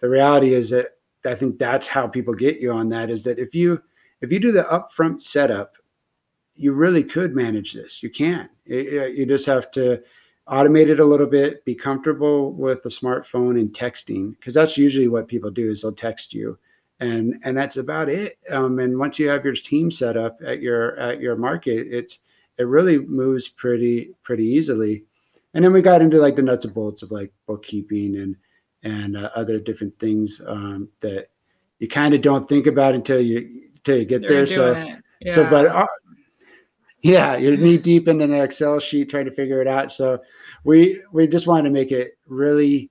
[SPEAKER 2] the reality is that i think that's how people get you on that is that if you if you do the upfront setup, you really could manage this. You can. You just have to automate it a little bit, be comfortable with the smartphone and texting, because that's usually what people do is they'll text you, and and that's about it. Um, and once you have your team set up at your at your market, it's it really moves pretty pretty easily. And then we got into like the nuts and bolts of like bookkeeping and and uh, other different things um, that you kind of don't think about until you until you get there. So, yeah. so, but uh, yeah, you're knee deep in an Excel sheet trying to figure it out. So, we we just wanted to make it really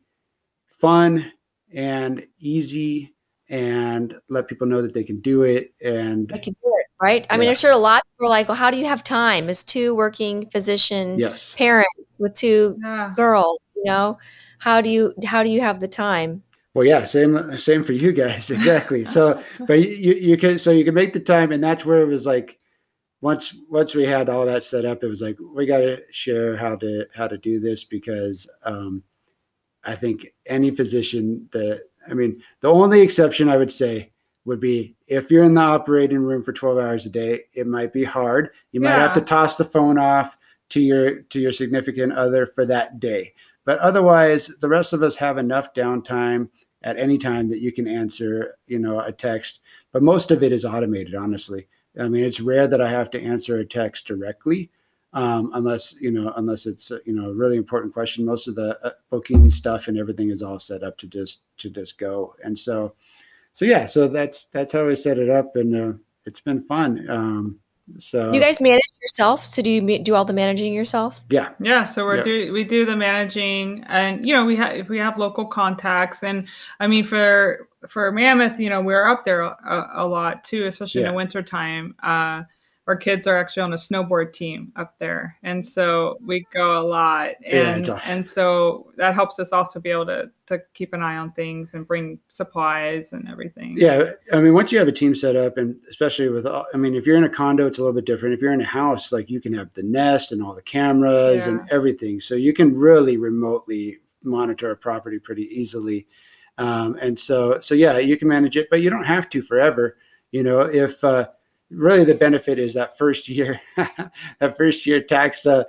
[SPEAKER 2] fun and easy, and let people know that they can do it. And
[SPEAKER 3] they can do it, right? I yeah. mean, I'm sure a lot of people are like, "Well, how do you have time?" As two working physician
[SPEAKER 2] yes.
[SPEAKER 3] parents with two yeah. girls, you know, how do you how do you have the time?
[SPEAKER 2] Well, yeah, same same for you guys exactly. so, but you you can so you can make the time, and that's where it was like once once we had all that set up, it was like we got to share how to how to do this because um, I think any physician that I mean the only exception I would say would be if you're in the operating room for 12 hours a day, it might be hard. You might have to toss the phone off to your to your significant other for that day. But otherwise, the rest of us have enough downtime at any time that you can answer, you know, a text. But most of it is automated, honestly. I mean, it's rare that I have to answer a text directly, um, unless you know, unless it's you know a really important question. Most of the uh, booking stuff and everything is all set up to just to just go. And so, so yeah, so that's that's how I set it up, and uh, it's been fun. Um, so
[SPEAKER 3] you guys manage yourself? So do you do all the managing yourself?
[SPEAKER 2] Yeah,
[SPEAKER 1] yeah. So we're yeah. do we do the managing, and you know we have we have local contacts, and I mean for for Mammoth, you know we're up there a, a lot too, especially yeah. in the wintertime. Uh, our kids are actually on a snowboard team up there. And so we go a lot. And yeah, and so that helps us also be able to to keep an eye on things and bring supplies and everything.
[SPEAKER 2] Yeah i mean once you have a team set up and especially with i mean if you're in a condo it's a little bit different. If you're in a house like you can have the nest and all the cameras yeah. and everything. So you can really remotely monitor a property pretty easily. Um, and so so yeah you can manage it but you don't have to forever. You know if uh, really the benefit is that first year, that first year tax uh,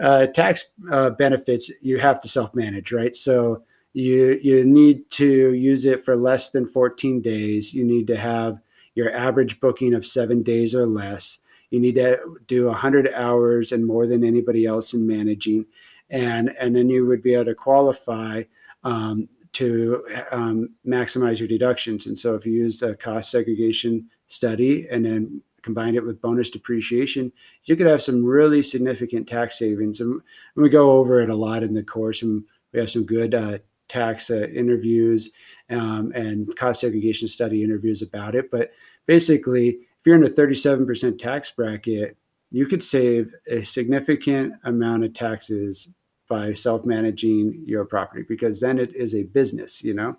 [SPEAKER 2] uh, tax uh, benefits you have to self manage, right? So you you need to use it for less than 14 days. You need to have your average booking of seven days or less. You need to do 100 hours and more than anybody else in managing, and and then you would be able to qualify um, to um, maximize your deductions. And so if you use a cost segregation study and then combine it with bonus depreciation, you could have some really significant tax savings. And we go over it a lot in the course, and we have some good uh, tax uh, interviews um, and cost segregation study interviews about it. But basically, if you're in a 37% tax bracket, you could save a significant amount of taxes by self-managing your property because then it is a business, you know.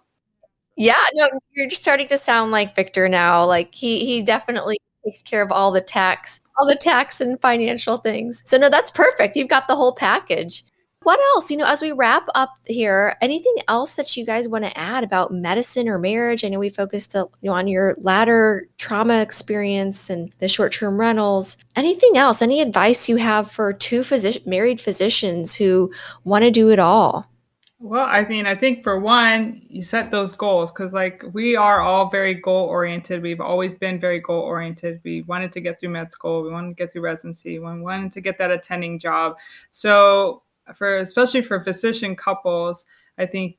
[SPEAKER 3] Yeah, no, you're starting to sound like Victor now. Like he he definitely takes care of all the tax, all the tax and financial things. So no, that's perfect. You've got the whole package. What else? You know, as we wrap up here, anything else that you guys want to add about medicine or marriage? I know we focused you know, on your ladder trauma experience and the short-term rentals. Anything else? Any advice you have for two phys- married physicians who want to do it all?
[SPEAKER 1] Well, I mean, I think for one, you set those goals because, like, we are all very goal oriented. We've always been very goal oriented. We wanted to get through med school, we wanted to get through residency, we wanted to get that attending job. So, for especially for physician couples, I think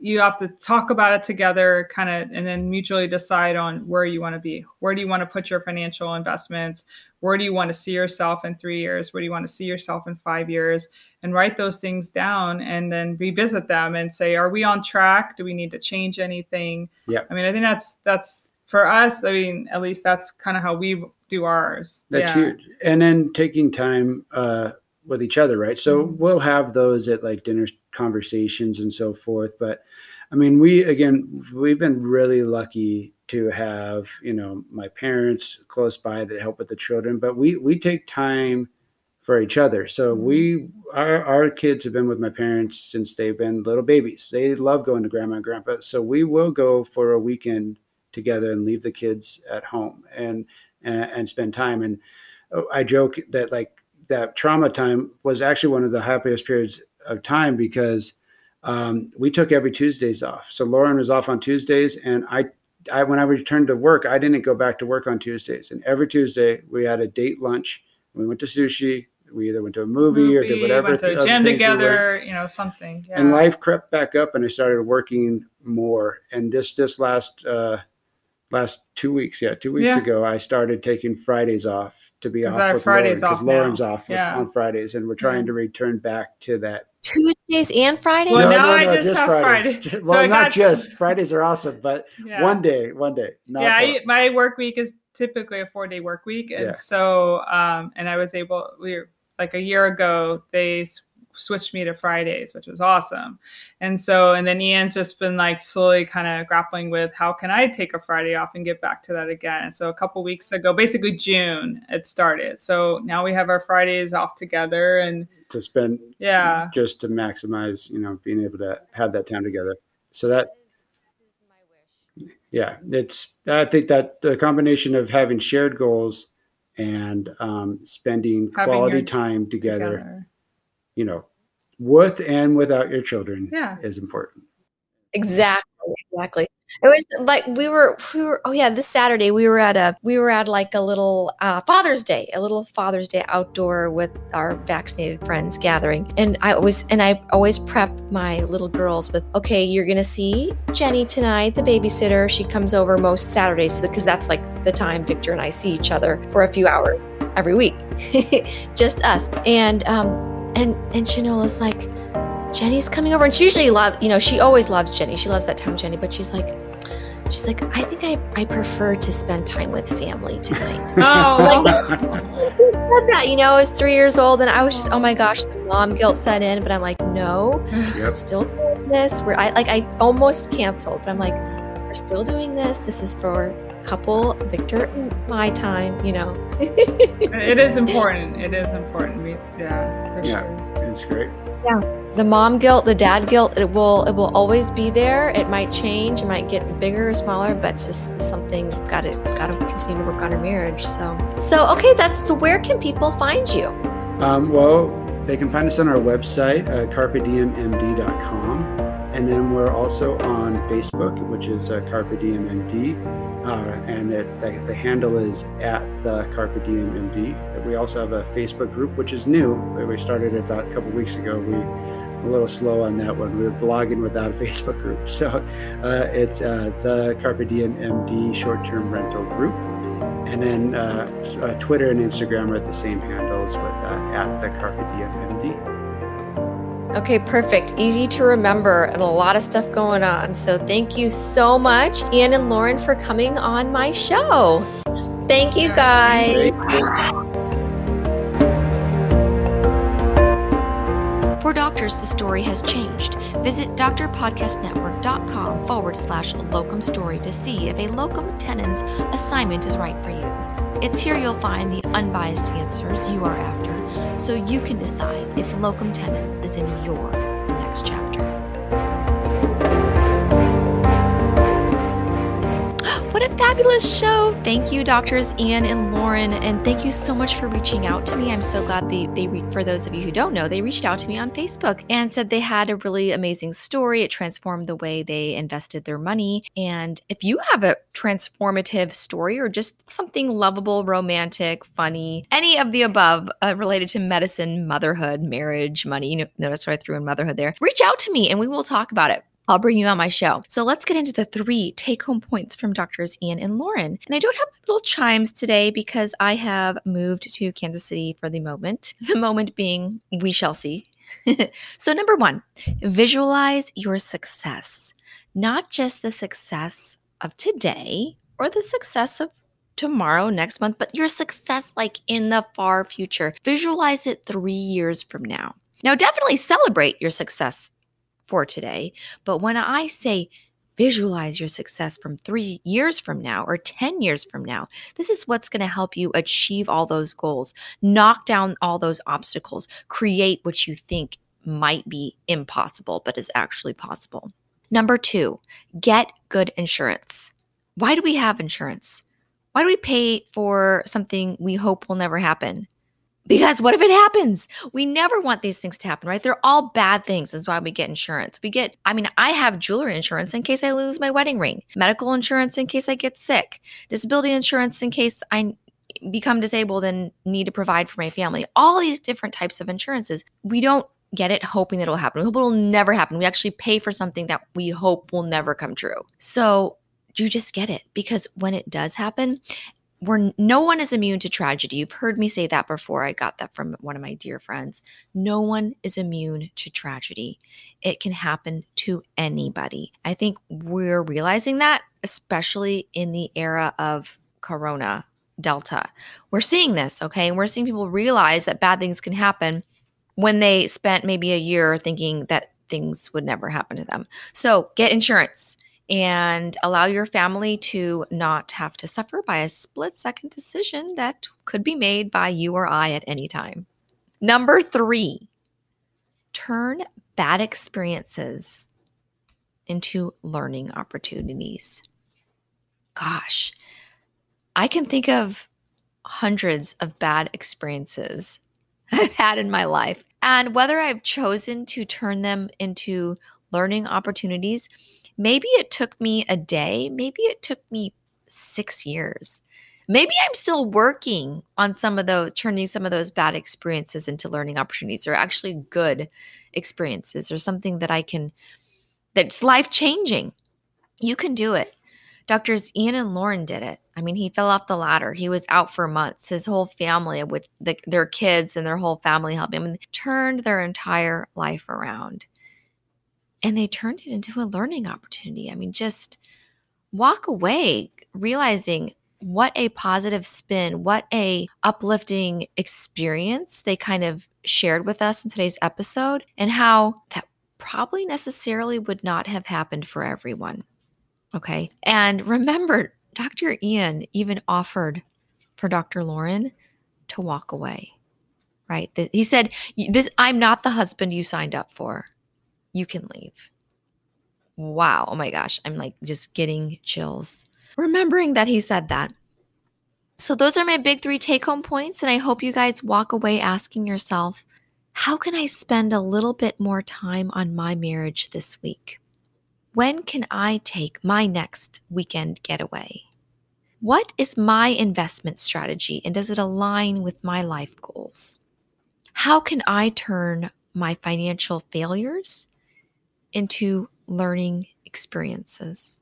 [SPEAKER 1] you have to talk about it together, kind of, and then mutually decide on where you want to be. Where do you want to put your financial investments? Where do you want to see yourself in three years? Where do you want to see yourself in five years? And write those things down and then revisit them and say are we on track do we need to change anything
[SPEAKER 2] yeah
[SPEAKER 1] i mean i think that's that's for us i mean at least that's kind of how we've do ours.
[SPEAKER 2] That's
[SPEAKER 1] yeah.
[SPEAKER 2] huge. And then taking time uh, with each other, right? So
[SPEAKER 1] Mhm.
[SPEAKER 2] we'll have those at like dinner conversations and so forth. But I mean, we again, we've been really lucky to have you know my parents close by that help with the children. But we we take time for each other. So we our our kids have been with my parents since they've been little babies. They love going to grandma and grandpa. So we will go for a weekend together and leave the kids at home and and, and spend time. And uh, I joke that like that trauma time was actually one of the happiest periods of time because um, we took every Tuesdays off. So Lauren was off on Tuesdays, and I, I when I returned to work, I didn't go back to work on Tuesdays. And every Tuesday we had a date lunch. We went to sushi. We either went to a movie, or did whatever.
[SPEAKER 1] went to the gym
[SPEAKER 2] things we
[SPEAKER 1] together, you know, something. Yeah.
[SPEAKER 2] And life crept back up, and I started working more. And this this last uh, last two weeks, yeah, two weeks
[SPEAKER 1] Yeah.
[SPEAKER 2] ago, I started taking Fridays off to be
[SPEAKER 1] Is
[SPEAKER 2] off with
[SPEAKER 1] Fridays
[SPEAKER 2] Lauren
[SPEAKER 1] off
[SPEAKER 2] because
[SPEAKER 1] now?
[SPEAKER 2] Lauren's off with-
[SPEAKER 1] Yeah.
[SPEAKER 2] on Fridays, and we're trying
[SPEAKER 1] Yeah.
[SPEAKER 2] to return back to that.
[SPEAKER 3] Tuesdays and Fridays?
[SPEAKER 1] Well, now I just have Friday.
[SPEAKER 2] Ju-
[SPEAKER 1] So
[SPEAKER 2] Well,
[SPEAKER 1] I
[SPEAKER 2] not
[SPEAKER 1] got-
[SPEAKER 2] just Fridays are awesome, but
[SPEAKER 1] yeah.
[SPEAKER 2] one day, one day. Not
[SPEAKER 1] yeah. I, my work week is typically a four day work week, and
[SPEAKER 2] Yeah.
[SPEAKER 1] so um, and I was able we were like a year ago they switched me to Fridays, which was awesome, and so and then Ian's just been like slowly kind of grappling with how can I take a Friday off and get back to that again. And so a couple weeks ago, basically June, it started. So now we have our Fridays off together, and
[SPEAKER 2] to spend
[SPEAKER 1] yeah,
[SPEAKER 2] just to maximize, you know, being able to have that time together. So that yeah it's i think that the combination of having shared goals and um, spending
[SPEAKER 1] Having
[SPEAKER 2] quality time together,
[SPEAKER 1] together.
[SPEAKER 2] you know with and without your children
[SPEAKER 1] Yeah.
[SPEAKER 2] is important
[SPEAKER 3] Exactly, exactly. It was like we were we were oh yeah, this Saturday we were at a we were at like a little uh, Father's Day, a little Father's Day outdoor with our vaccinated friends gathering. And I always and I always prep my little girls with, okay, you're gonna see Jenny tonight, the babysitter. She comes over most Saturdays because that's like the time Victor and I see each other for a few hours every week. Just us. And um and and Shanola's like Jenny's coming over, and she usually loves, you know, she always loves Jenny. She loves that time with Jenny, but she's like, she's like, I think I, I prefer to spend time with family tonight.
[SPEAKER 1] Oh,
[SPEAKER 3] said that, you know, I was three years old, and I was just, oh my gosh, the mom guilt set in. But I'm like, no,
[SPEAKER 2] yep
[SPEAKER 3] I'm still doing this. We're, I like, I almost canceled, but I'm like, we're still doing this. This is for couple Victor my time, you know.
[SPEAKER 1] it is important. It is important. We, yeah, for
[SPEAKER 2] Yeah.
[SPEAKER 1] sure.
[SPEAKER 2] it's great Yeah.
[SPEAKER 3] the mom guilt, the dad guilt, it will it will always be there. It might change, it might get bigger or smaller, but it's just something got to got to continue to work on our marriage. So so okay, that's so. Where can people find you?
[SPEAKER 2] um, well they can find us on our website uh, carpediemmd.com and then we're also on facebook which is uh, carpe diem md uh, and it, the, the handle is at the carpe diem md we also have a facebook group which is new we started it about a couple weeks ago. We were a little slow on that one. We were blogging without a facebook group. So uh, it's uh, the carpe diem md short-term rental group. And then uh, uh, Twitter and Instagram are at the same handles with uh, at the Carpe Diem MD.
[SPEAKER 3] Okay, perfect. Easy to remember and a lot of stuff going on. So thank you so much, Ian and Lauren, for coming on my show. Thank you guys. For doctors, the story has changed. Visit drpodcastnetwork.com forward slash locum story to see if a locum tenens assignment is right for you. It's here you'll find the unbiased answers you are after so you can decide if locum tenens is in your next chapter. What a fabulous show! Thank you, doctors Ian and Lauren, and thank you so much for reaching out to me. I'm so glad they, they re- for those of you who don't know, they reached out to me on Facebook and said they had a really amazing story. It transformed the way they invested their money. And if you have a transformative story or just something lovable, romantic, funny, any of the above uh, related to medicine, motherhood, marriage, money, you know, notice how I threw in motherhood there, reach out to me and we will talk about it. I'll bring you on my show. So let's get into the three take home points from doctors Ian and Lauren. And I don't have little chimes today because I have moved to Kansas City for the moment. The moment being, we shall see. so, number one, visualize your success, not just the success of today or the success of tomorrow, next month, but your success like in the far future. Visualize it three years from now. Now, definitely celebrate your success for today. But when I say visualize your success from three years from now or 10 years from now, this is what's going to help you achieve all those goals, knock down all those obstacles, create what you think might be impossible, but is actually possible. Number two, get good insurance. Why do we have insurance? Why do we pay for something we hope will never happen? Because what if it happens? We never want these things to happen, right? They're all bad things. That's why we get insurance. We get, I mean, I have jewelry insurance in case I lose my wedding ring, medical insurance in case I get sick, disability insurance in case I become disabled and need to provide for my family. All these different types of insurances. We don't get it hoping that it'll happen. We hope it'll never happen. We actually pay for something that we hope will never come true. So you just get it because when it does happen, where no one is immune to tragedy. You've heard me say that before. I got that from one of my dear friends. No one is immune to tragedy. It can happen to anybody. I think we're realizing that, especially in the era of Corona Delta. We're seeing this, okay? And we're seeing people realize that bad things can happen when they spent maybe a year thinking that things would never happen to them. So get insurance and allow your family to not have to suffer by a split second decision that could be made by you or I at any time. Number three, turn bad experiences into learning opportunities. Gosh, I can think of hundreds of bad experiences I've had in my life. And whether I've chosen to turn them into learning opportunities Maybe it took me a day, maybe it took me six years. Maybe I'm still working on some of those, turning some of those bad experiences into learning opportunities or actually good experiences or something that I can, that's life changing. You can do it. Doctors Ian and Lauren did it. I mean, he fell off the ladder. He was out for months. His whole family, with the, their kids and their whole family helped him, turned their entire life around and they turned it into a learning opportunity. I mean, just walk away realizing what a positive spin, what a uplifting experience they kind of shared with us in today's episode and how that probably necessarily would not have happened for everyone. Okay? And remember, Dr. Ian even offered for Dr. Lauren to walk away. Right? He said, "This I'm not the husband you signed up for you can leave. Wow. Oh my gosh. I'm like just getting chills remembering that he said that. So, those are my big three take home points. And I hope you guys walk away asking yourself, how can I spend a little bit more time on my marriage this week? When can I take my next weekend getaway? What is my investment strategy and does it align with my life goals? How can I turn my financial failures into learning experiences.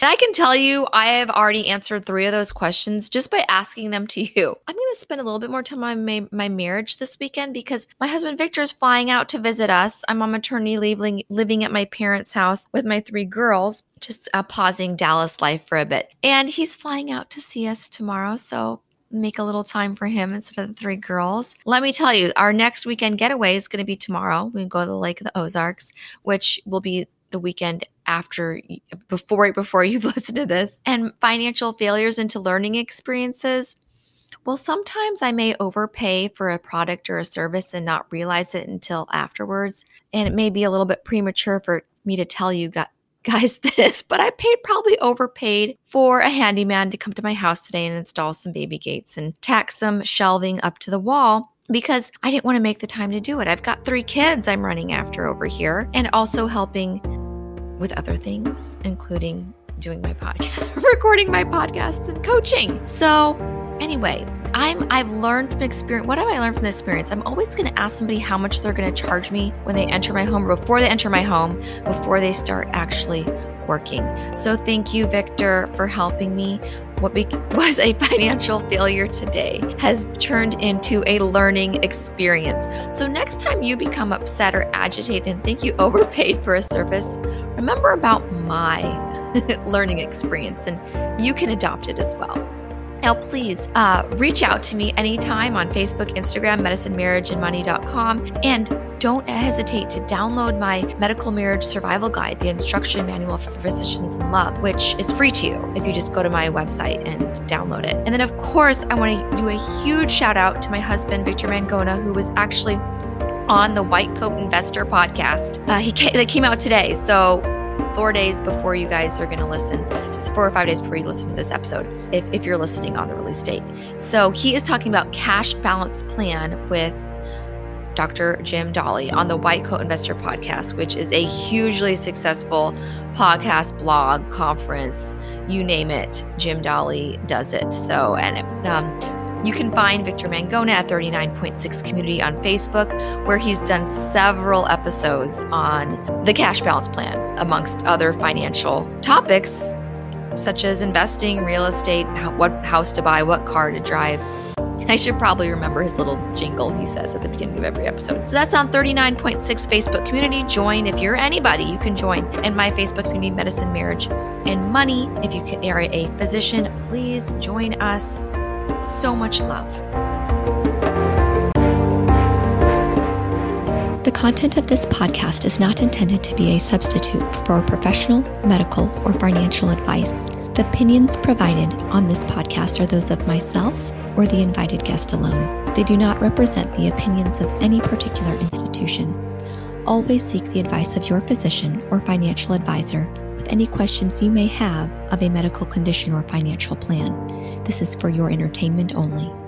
[SPEAKER 3] And I can tell you, I have already answered three of those questions just by asking them to you. I'm going to spend a little bit more time on my, my marriage this weekend because my husband Victor is flying out to visit us. I'm on maternity leave, living at my parents' house with my three girls, just uh, pausing Dallas life for a bit. And he's flying out to see us tomorrow. So make a little time for him instead of the three girls. Let me tell you, our next weekend getaway is going to be tomorrow. We go to the Lake of the Ozarks, which will be the weekend after before before you've listened to this and financial failures into learning experiences well sometimes i may overpay for a product or a service and not realize it until afterwards and it may be a little bit premature for me to tell you guys this, but I paid probably overpaid for a handyman to come to my house today and install some baby gates and tack some shelving up to the wall because I didn't want to make the time to do it. I've got three kids I'm running after over here and also helping with other things, including doing my podcast, recording my podcasts and coaching. So, anyway, I'm I've learned from experience. What have I learned from this experience? I'm always going to ask somebody how much they're going to charge me when they enter my home, or before they enter my home, before they start actually working. So thank you, Victor, for helping me. What was a financial failure today has turned into a learning experience. So next time you become upset or agitated and think you overpaid for a service, remember about my learning experience and you can adopt it as well. Now, please uh, reach out to me anytime on Facebook, Instagram, medicinemarriageandmoney.com, and don't hesitate to download my medical marriage survival guide, the instruction manual for physicians in love, which is free to you if you just go to my website and download it. And then, of course, I want to do a huge shout out to my husband, Victor Mangona, who was actually on the White Coat Investor podcast. Uh, he came, they came out today, so four days before you guys are going to listen. Four or five days before you listen to this episode, if, if you're listening on the release date. So he is talking about cash balance plan with Dr. Jim Dahle on the White Coat Investor podcast, which is a hugely successful podcast, blog, conference, you name it. Jim Dahle does it. So, and um, you can find Victor Mangona at 39.6 Community on Facebook, where he's done several episodes on the cash balance plan, amongst other financial topics such as investing, real estate, what house to buy, what car to drive. I should probably remember his little jingle he says at the beginning of every episode. So that's on 39.6 Facebook community. Join if you're anybody, you can join in my Facebook community, Medicine, Marriage, and Money. If you are a physician, please join us so much love.
[SPEAKER 4] The content of this podcast is not intended to be a substitute for professional, medical, or financial advice. The opinions provided on this podcast are those of myself or the invited guest alone. They do not represent the opinions of any particular institution. Always seek the advice of your physician or financial advisor with any questions you may have of a medical condition or financial plan. This is for your entertainment only.